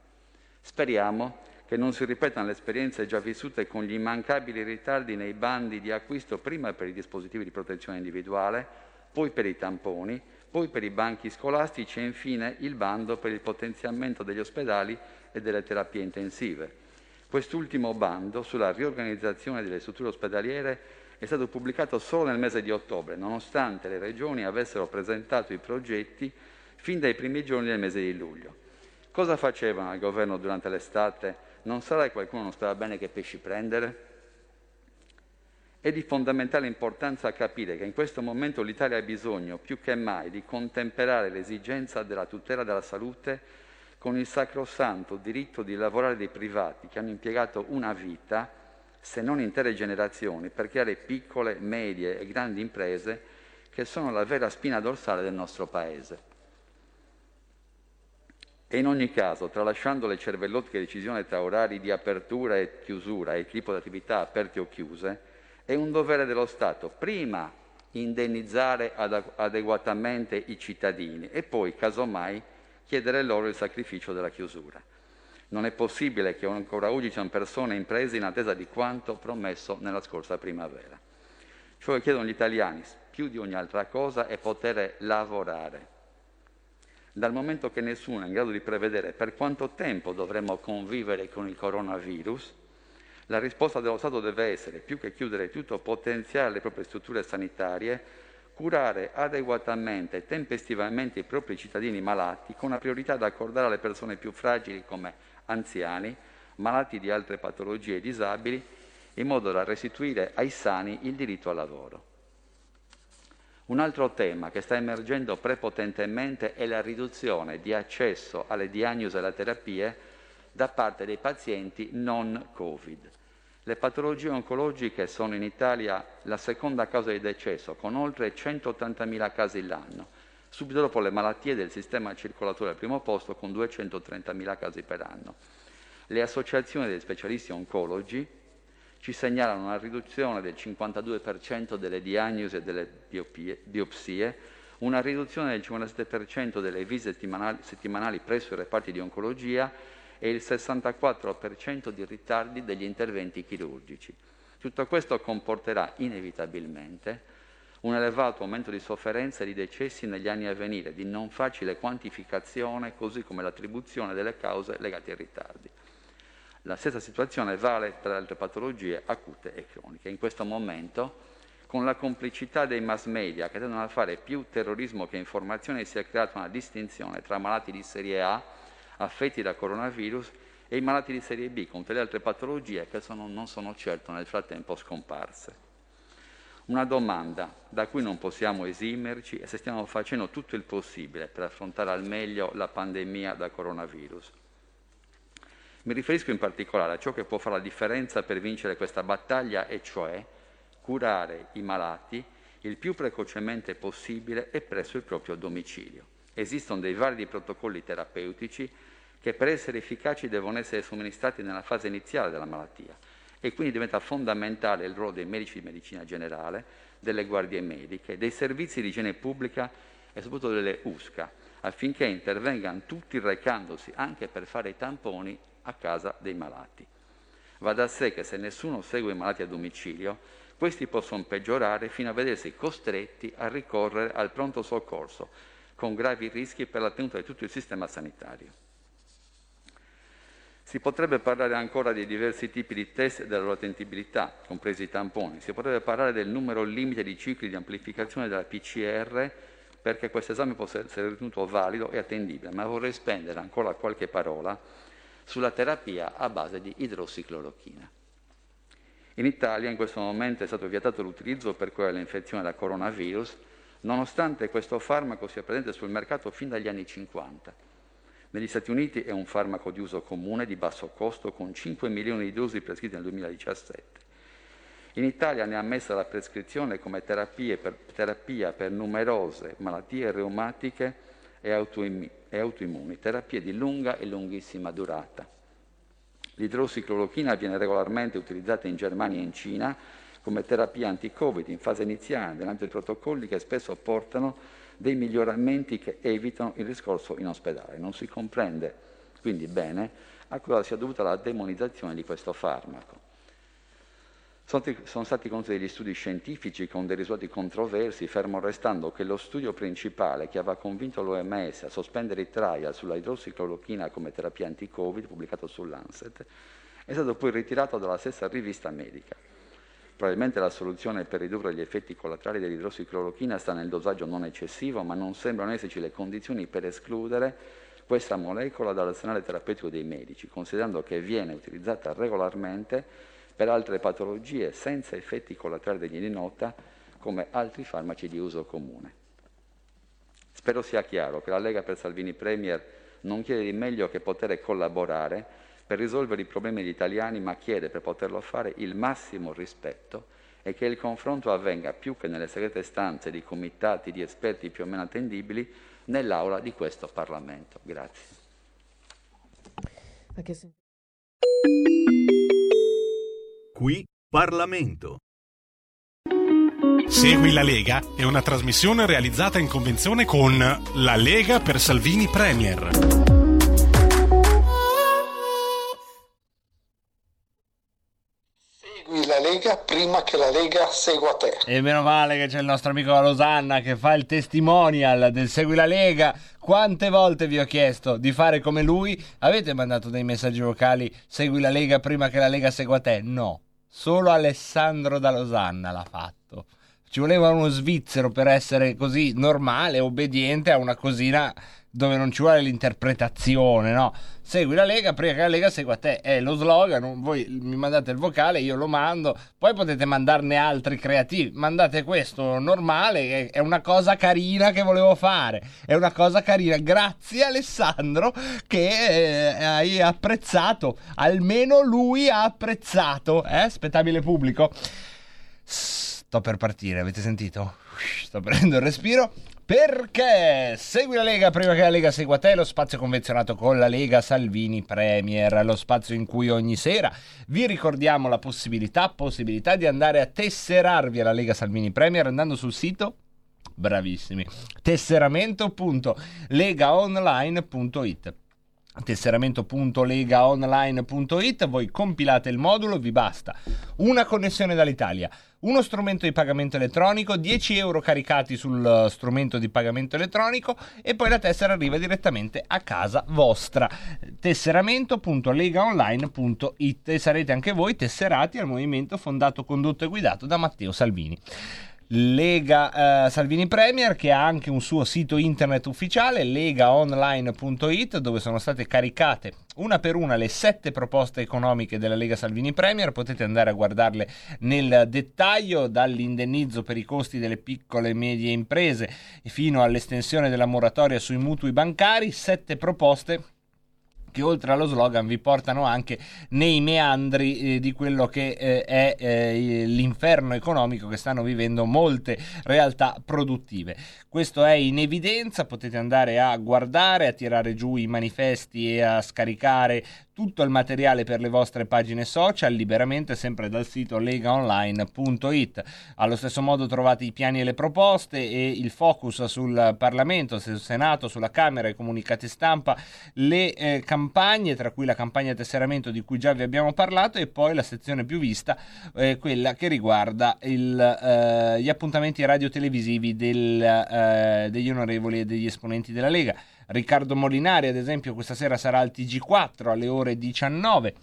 Speriamo che non si ripetano le esperienze già vissute con gli immancabili ritardi nei bandi di acquisto prima per i dispositivi di protezione individuale, poi per i tamponi, poi per i banchi scolastici e infine il bando per il potenziamento degli ospedali e delle terapie intensive. Quest'ultimo bando sulla riorganizzazione delle strutture ospedaliere è stato pubblicato solo nel mese di ottobre, nonostante le regioni avessero presentato i progetti fin dai primi giorni del mese di luglio. Cosa facevano al governo durante l'estate? Non sarà che qualcuno non stava bene che pesci prendere? È di fondamentale importanza capire che in questo momento l'Italia ha bisogno più che mai di contemperare l'esigenza della tutela della salute con il sacrosanto diritto di lavorare dei privati che hanno impiegato una vita, se non intere generazioni, per creare piccole, medie e grandi imprese che sono la vera spina dorsale del nostro Paese. E in ogni caso, tralasciando le cervellottiche decisioni tra orari di apertura e chiusura e tipo di attività aperte o chiuse, è un dovere dello Stato prima indennizzare ad- adeguatamente i cittadini e poi, casomai, chiedere loro il sacrificio della chiusura. Non è possibile che ancora oggi siano persone e imprese in attesa di quanto promesso nella scorsa primavera. Ciò che chiedono gli italiani, più di ogni altra cosa, è poter lavorare. Dal momento che nessuno è in grado di prevedere per quanto tempo dovremo convivere con il coronavirus, la risposta dello Stato deve essere, più che chiudere tutto, potenziare le proprie strutture sanitarie, curare adeguatamente e tempestivamente i propri cittadini malati, con una priorità da accordare alle persone più fragili come anziani, malati di altre patologie e disabili, in modo da restituire ai sani il diritto al lavoro. Un altro tema che sta emergendo prepotentemente è la riduzione di accesso alle diagnosi e alle terapie da parte dei pazienti non Covid. Le patologie oncologiche sono in Italia la seconda causa di decesso, con oltre 180.000 casi l'anno, subito dopo le malattie del sistema circolatore al primo posto, con 230.000 casi per anno. Le associazioni degli specialisti oncologi ci segnalano una riduzione del 52% delle diagnosi e delle biopsie, una riduzione del 57% delle visite settimanali presso i reparti di oncologia e il 64% di ritardi degli interventi chirurgici. Tutto questo comporterà inevitabilmente un elevato aumento di sofferenza e di decessi negli anni a venire, di non facile quantificazione, così come l'attribuzione delle cause legate ai ritardi. La stessa situazione vale per altre patologie acute e croniche. In questo momento, con la complicità dei mass media che tendono a fare più terrorismo che informazione, si è creata una distinzione tra malati di serie A affetti da coronavirus e i malati di serie B con tutte le altre patologie che sono, non sono certo nel frattempo scomparse. Una domanda da cui non possiamo esimerci è se stiamo facendo tutto il possibile per affrontare al meglio la pandemia da coronavirus. Mi riferisco in particolare a ciò che può fare la differenza per vincere questa battaglia, e cioè curare i malati il più precocemente possibile e presso il proprio domicilio. Esistono dei vari protocolli terapeutici che per essere efficaci devono essere somministrati nella fase iniziale della malattia e quindi diventa fondamentale il ruolo dei medici di medicina generale, delle guardie mediche, dei servizi di igiene pubblica e soprattutto delle USCA, affinché intervengano tutti recandosi anche per fare i tamponi a casa dei malati. Va da sé che se nessuno segue i malati a domicilio, questi possono peggiorare fino a vedersi costretti a ricorrere al pronto soccorso, con gravi rischi per la tenuta di tutto il sistema sanitario. Si potrebbe parlare ancora dei diversi tipi di test e della loro attendibilità, compresi i tamponi. Si potrebbe parlare del numero limite di cicli di amplificazione della PCR perché questo esame possa essere ritenuto valido e attendibile, ma vorrei spendere ancora qualche parola sulla terapia a base di idrossiclorochina. In Italia in questo momento è stato vietato l'utilizzo per curare l'infezione da coronavirus, nonostante questo farmaco sia presente sul mercato fin dagli anni 50. Negli Stati Uniti è un farmaco di uso comune di basso costo con 5 milioni di dosi prescritte nel 2017. In Italia ne ha ammessa la prescrizione come per, terapia per numerose malattie reumatiche e, autoimmi, e autoimmuni, terapie di lunga e lunghissima durata. L'idrossiclorochina viene regolarmente utilizzata in Germania e in Cina come terapia anti-Covid in fase iniziale nell'ambito di protocolli che spesso portano dei miglioramenti che evitano il riscorso in ospedale. Non si comprende quindi bene a cosa sia dovuta la demonizzazione di questo farmaco. Sono stati condotti degli studi scientifici con dei risultati controversi, fermo restando che lo studio principale che aveva convinto l'OMS a sospendere i trial sulla idrossiclorochina come terapia anti-Covid, pubblicato sull'Ancet, è stato poi ritirato dalla stessa rivista medica. Probabilmente la soluzione per ridurre gli effetti collaterali dell'idrossiclorochina sta nel dosaggio non eccessivo, ma non sembrano esserci le condizioni per escludere questa molecola dall'arsenale terapeutico dei medici, considerando che viene utilizzata regolarmente per altre patologie senza effetti collaterali degni di nota, come altri farmaci di uso comune. Spero sia chiaro che la Lega per Salvini Premier non chiede di meglio che poter collaborare per risolvere i problemi degli italiani, ma chiede per poterlo fare il massimo rispetto e che il confronto avvenga più che nelle segrete stanze di comitati di esperti più o meno attendibili nell'aula di questo Parlamento. Grazie. Qui Parlamento. Segui la Lega è una trasmissione realizzata in convenzione con La Lega per Salvini Premier. Segui la Lega prima che la Lega segua te. E meno male che c'è il nostro amico Losanna che fa il testimonial del Segui la Lega. Quante volte vi ho chiesto di fare come lui? Avete mandato dei messaggi vocali Segui la Lega prima che la Lega segua te? No. Solo Alessandro da Losanna l'ha fatto. Ci voleva uno svizzero per essere così normale, obbediente a una cosina dove non ci vuole l'interpretazione, no? Segui la Lega che la Lega segua te. È lo slogan, voi mi mandate il vocale, io lo mando, poi potete mandarne altri creativi. Mandate questo normale, è una cosa carina che volevo fare. È una cosa carina. Grazie Alessandro che eh, hai apprezzato. Almeno lui ha apprezzato, eh? Spettabile pubblico. Sto per partire, avete sentito? Sto prendendo il respiro. Perché? Segui la Lega prima che la Lega segua te, lo spazio convenzionato con la Lega Salvini Premier, lo spazio in cui ogni sera vi ricordiamo la possibilità, possibilità di andare a tesserarvi alla Lega Salvini Premier andando sul sito bravissimi tesseramento.legaonline.it tesseramento.legaonline.it voi compilate il modulo vi basta una connessione dall'Italia uno strumento di pagamento elettronico 10 euro caricati sul strumento di pagamento elettronico e poi la tessera arriva direttamente a casa vostra. tesseramento.legaonline.it e sarete anche voi tesserati al movimento fondato condotto e guidato da Matteo Salvini Lega eh, Salvini Premier che ha anche un suo sito internet ufficiale legaonline.it dove sono state caricate una per una le sette proposte economiche della Lega Salvini Premier. Potete andare a guardarle nel dettaglio dall'indennizzo per i costi delle piccole e medie imprese fino all'estensione della moratoria sui mutui bancari. Sette proposte che oltre allo slogan vi portano anche nei meandri eh, di quello che eh, è eh, l'inferno economico che stanno vivendo molte realtà produttive. Questo è in evidenza, potete andare a guardare, a tirare giù i manifesti e a scaricare tutto il materiale per le vostre pagine social liberamente sempre dal sito legaonline.it. Allo stesso modo trovate i piani e le proposte e il focus sul Parlamento, sul Senato, sulla Camera, i comunicati stampa, le eh, campagne, tra cui la campagna tesseramento di cui già vi abbiamo parlato e poi la sezione più vista, eh, quella che riguarda il, eh, gli appuntamenti radio-televisivi del, eh, degli onorevoli e degli esponenti della Lega. Riccardo Molinari, ad esempio, questa sera sarà al TG4 alle ore 19.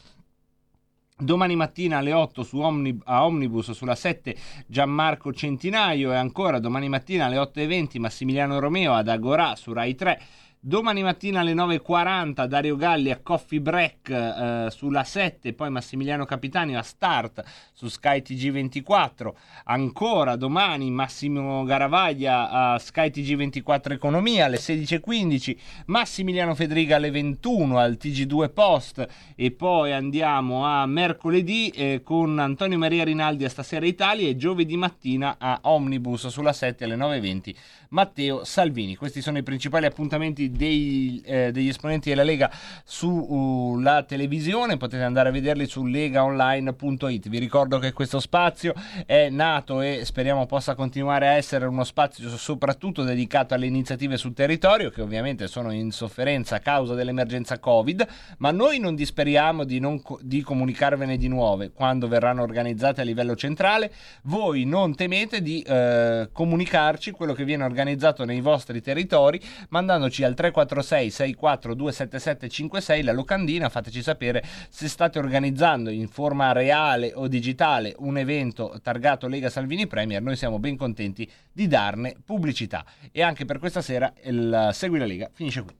Domani mattina alle 8 su Omnib- a Omnibus sulla 7 Gianmarco Centinaio e ancora domani mattina alle 8.20 Massimiliano Romeo ad Agorà su Rai 3. Domani mattina alle 9.40 Dario Galli a Coffee Break eh, sulla 7, poi Massimiliano Capitani a Start su Sky TG24. Ancora domani Massimo Garavaglia a Sky TG24 Economia alle 16.15, Massimiliano Federica alle 21 al TG2 Post e poi andiamo a mercoledì eh, con Antonio Maria Rinaldi a Stasera Italia e giovedì mattina a Omnibus sulla 7 alle 9.20 Matteo Salvini. Questi sono i principali appuntamenti dei, eh, degli esponenti della Lega sulla uh, televisione, potete andare a vederli su legaonline.it. Vi ricordo che questo spazio è nato e speriamo possa continuare a essere uno spazio soprattutto dedicato alle iniziative sul territorio che ovviamente sono in sofferenza a causa dell'emergenza Covid, ma noi non disperiamo di, non co- di comunicarvene di nuove quando verranno organizzate a livello centrale. Voi non temete di eh, comunicarci quello che viene organizzato organizzato nei vostri territori mandandoci al 346 64 277 56 la locandina fateci sapere se state organizzando in forma reale o digitale un evento targato Lega Salvini Premier noi siamo ben contenti di darne pubblicità e anche per questa sera il Segui la Lega finisce qui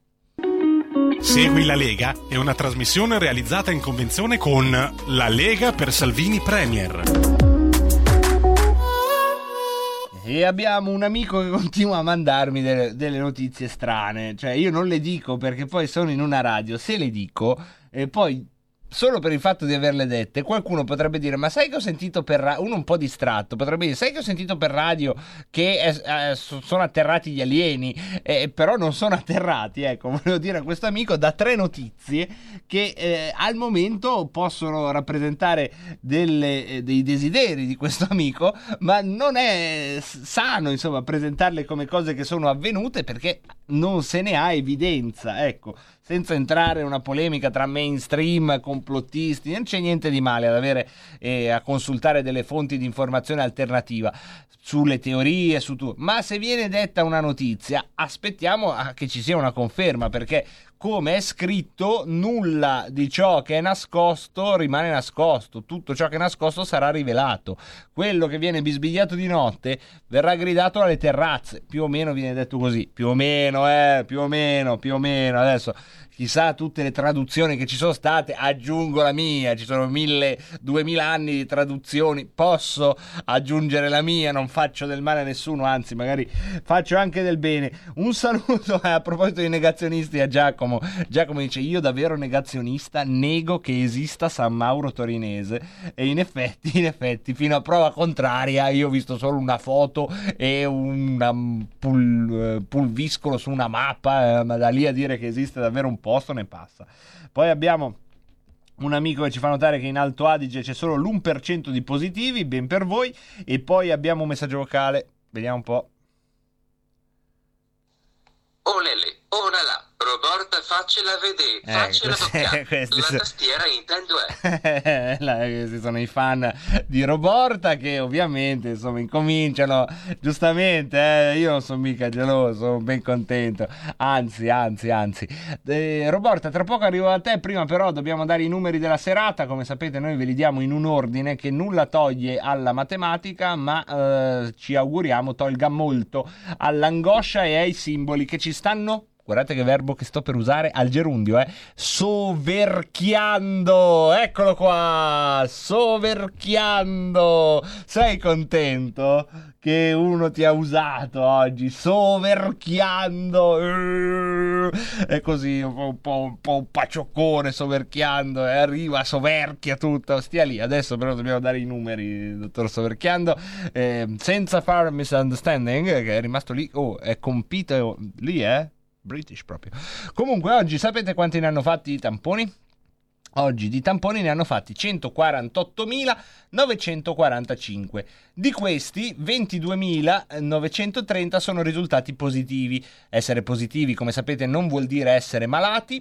Segui la Lega è una trasmissione realizzata in convenzione con La Lega per Salvini Premier. E abbiamo un amico che continua a mandarmi delle, delle notizie strane. Cioè, io non le dico perché poi sono in una radio. Se le dico, e poi solo per il fatto di averle dette, qualcuno potrebbe dire: Ma sai che ho sentito per radio? Uno un po' distratto potrebbe dire: Sai che ho sentito per radio che eh, eh, so- sono atterrati gli alieni? Eh, però non sono atterrati. Ecco, volevo dire a questo amico da tre notizie che eh, al momento possono rappresentare delle- eh, dei desideri di questo amico, ma non è sano, insomma, presentarle come cose che sono avvenute perché non se ne ha evidenza. Ecco senza entrare in una polemica tra mainstream, complottisti, non c'è niente di male ad avere eh, a consultare delle fonti di informazione alternativa sulle teorie, su tu. Ma se viene detta una notizia, aspettiamo che ci sia una conferma, perché come è scritto, nulla di ciò che è nascosto rimane nascosto, tutto ciò che è nascosto sarà rivelato. Quello che viene bisbigliato di notte verrà gridato alle terrazze, più o meno viene detto così, più o meno, eh, più o meno, più o meno. Adesso chissà tutte le traduzioni che ci sono state, aggiungo la mia, ci sono mille, duemila anni di traduzioni, posso aggiungere la mia, non faccio del male a nessuno, anzi magari faccio anche del bene. Un saluto eh, a proposito di negazionisti a Giacomo. Giacomo dice io davvero negazionista, nego che esista San Mauro Torinese e in effetti, in effetti, fino a prova contraria io ho visto solo una foto e un pul, pulviscolo su una mappa, eh, ma da lì a dire che esiste davvero un posto ne passa. Poi abbiamo un amico che ci fa notare che in Alto Adige c'è solo l'1% di positivi, ben per voi, e poi abbiamo un messaggio vocale, vediamo un po'. Olele, ora là, Roborta faccela vedere, Eh, faccela toccare. questi La sono- tastiera intendo è. Là, questi sono i fan di Roborta che ovviamente insomma incominciano giustamente eh, io non sono mica geloso sono ben contento. Anzi anzi anzi. Eh, Roborta tra poco arrivo a te. Prima però dobbiamo dare i numeri della serata. Come sapete noi ve li diamo in un ordine che nulla toglie alla matematica ma eh, ci auguriamo tolga molto all'angoscia e ai simboli che ci stanno Guardate che verbo che sto per usare al gerundio, eh. Soverchiando. Eccolo qua. Soverchiando. Sei contento che uno ti ha usato oggi? Soverchiando. È così, un po', un po', un pacioccone soverchiando. E arriva, soverchia tutto. Stia lì. Adesso però dobbiamo dare i numeri, dottor Soverchiando. Eh, senza fare misunderstanding, che è rimasto lì. Oh, è compito lì, eh. British proprio. Comunque, oggi sapete quanti ne hanno fatti i tamponi? Oggi di tamponi ne hanno fatti 148.945. Di questi 22.930 sono risultati positivi. Essere positivi, come sapete, non vuol dire essere malati.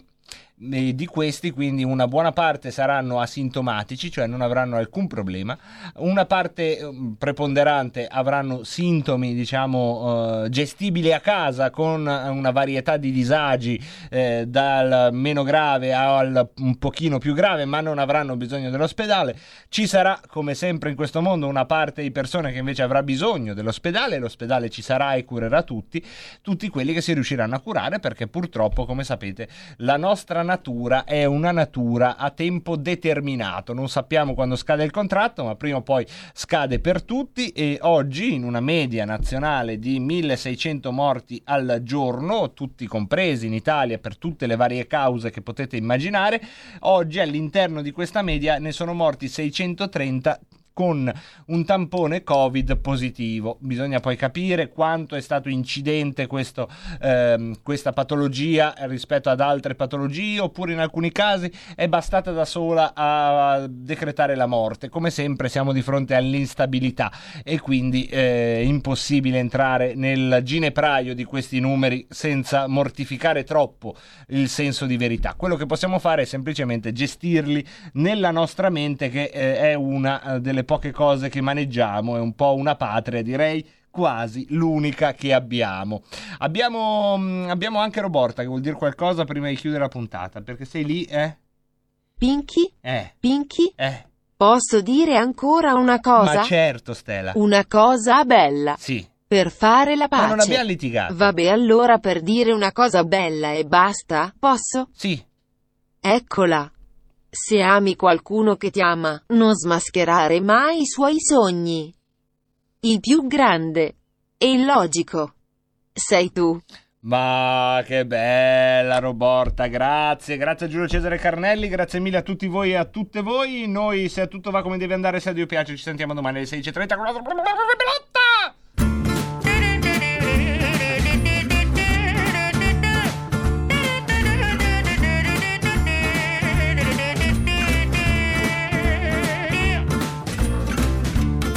Di questi quindi una buona parte saranno asintomatici, cioè non avranno alcun problema, una parte eh, preponderante avranno sintomi diciamo eh, gestibili a casa con una varietà di disagi eh, dal meno grave al un pochino più grave ma non avranno bisogno dell'ospedale, ci sarà come sempre in questo mondo una parte di persone che invece avrà bisogno dell'ospedale, l'ospedale ci sarà e curerà tutti, tutti quelli che si riusciranno a curare perché purtroppo come sapete la nostra natura è una natura a tempo determinato. Non sappiamo quando scade il contratto, ma prima o poi scade per tutti e oggi in una media nazionale di 1600 morti al giorno, tutti compresi in Italia per tutte le varie cause che potete immaginare, oggi all'interno di questa media ne sono morti 630 con un tampone Covid positivo. Bisogna poi capire quanto è stato incidente questo, ehm, questa patologia rispetto ad altre patologie, oppure in alcuni casi è bastata da sola a decretare la morte. Come sempre siamo di fronte all'instabilità e quindi è impossibile entrare nel ginepraio di questi numeri senza mortificare troppo il senso di verità. Quello che possiamo fare è semplicemente gestirli nella nostra mente che eh, è una eh, delle poche cose che maneggiamo, è un po' una patria, direi quasi l'unica che abbiamo. Abbiamo, mm, abbiamo anche Roborta che vuol dire qualcosa prima di chiudere la puntata, perché sei lì, eh? Pinky? Eh. Pinky? Eh. Posso dire ancora una cosa? Ma certo, Stella. Una cosa bella. Sì. Per fare la pace. Ma non abbiamo litigato. Vabbè, allora per dire una cosa bella e basta, posso? Sì. Eccola. Se ami qualcuno che ti ama, non smascherare mai i suoi sogni. Il più grande, è illogico. Sei tu. Ma che bella Roborta, grazie, grazie a Giulio Cesare Carnelli, grazie mille a tutti voi e a tutte voi. Noi, se tutto va come deve andare, se a Dio piace, ci sentiamo domani alle 16.30 con la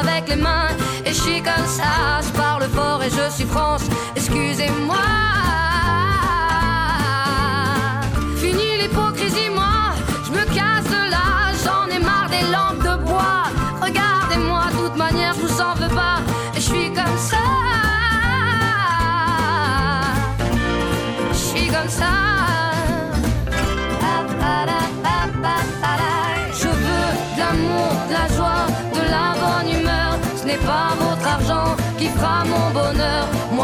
Avec les mains et je suis comme ça. Je parle fort et je suis France, excusez-moi.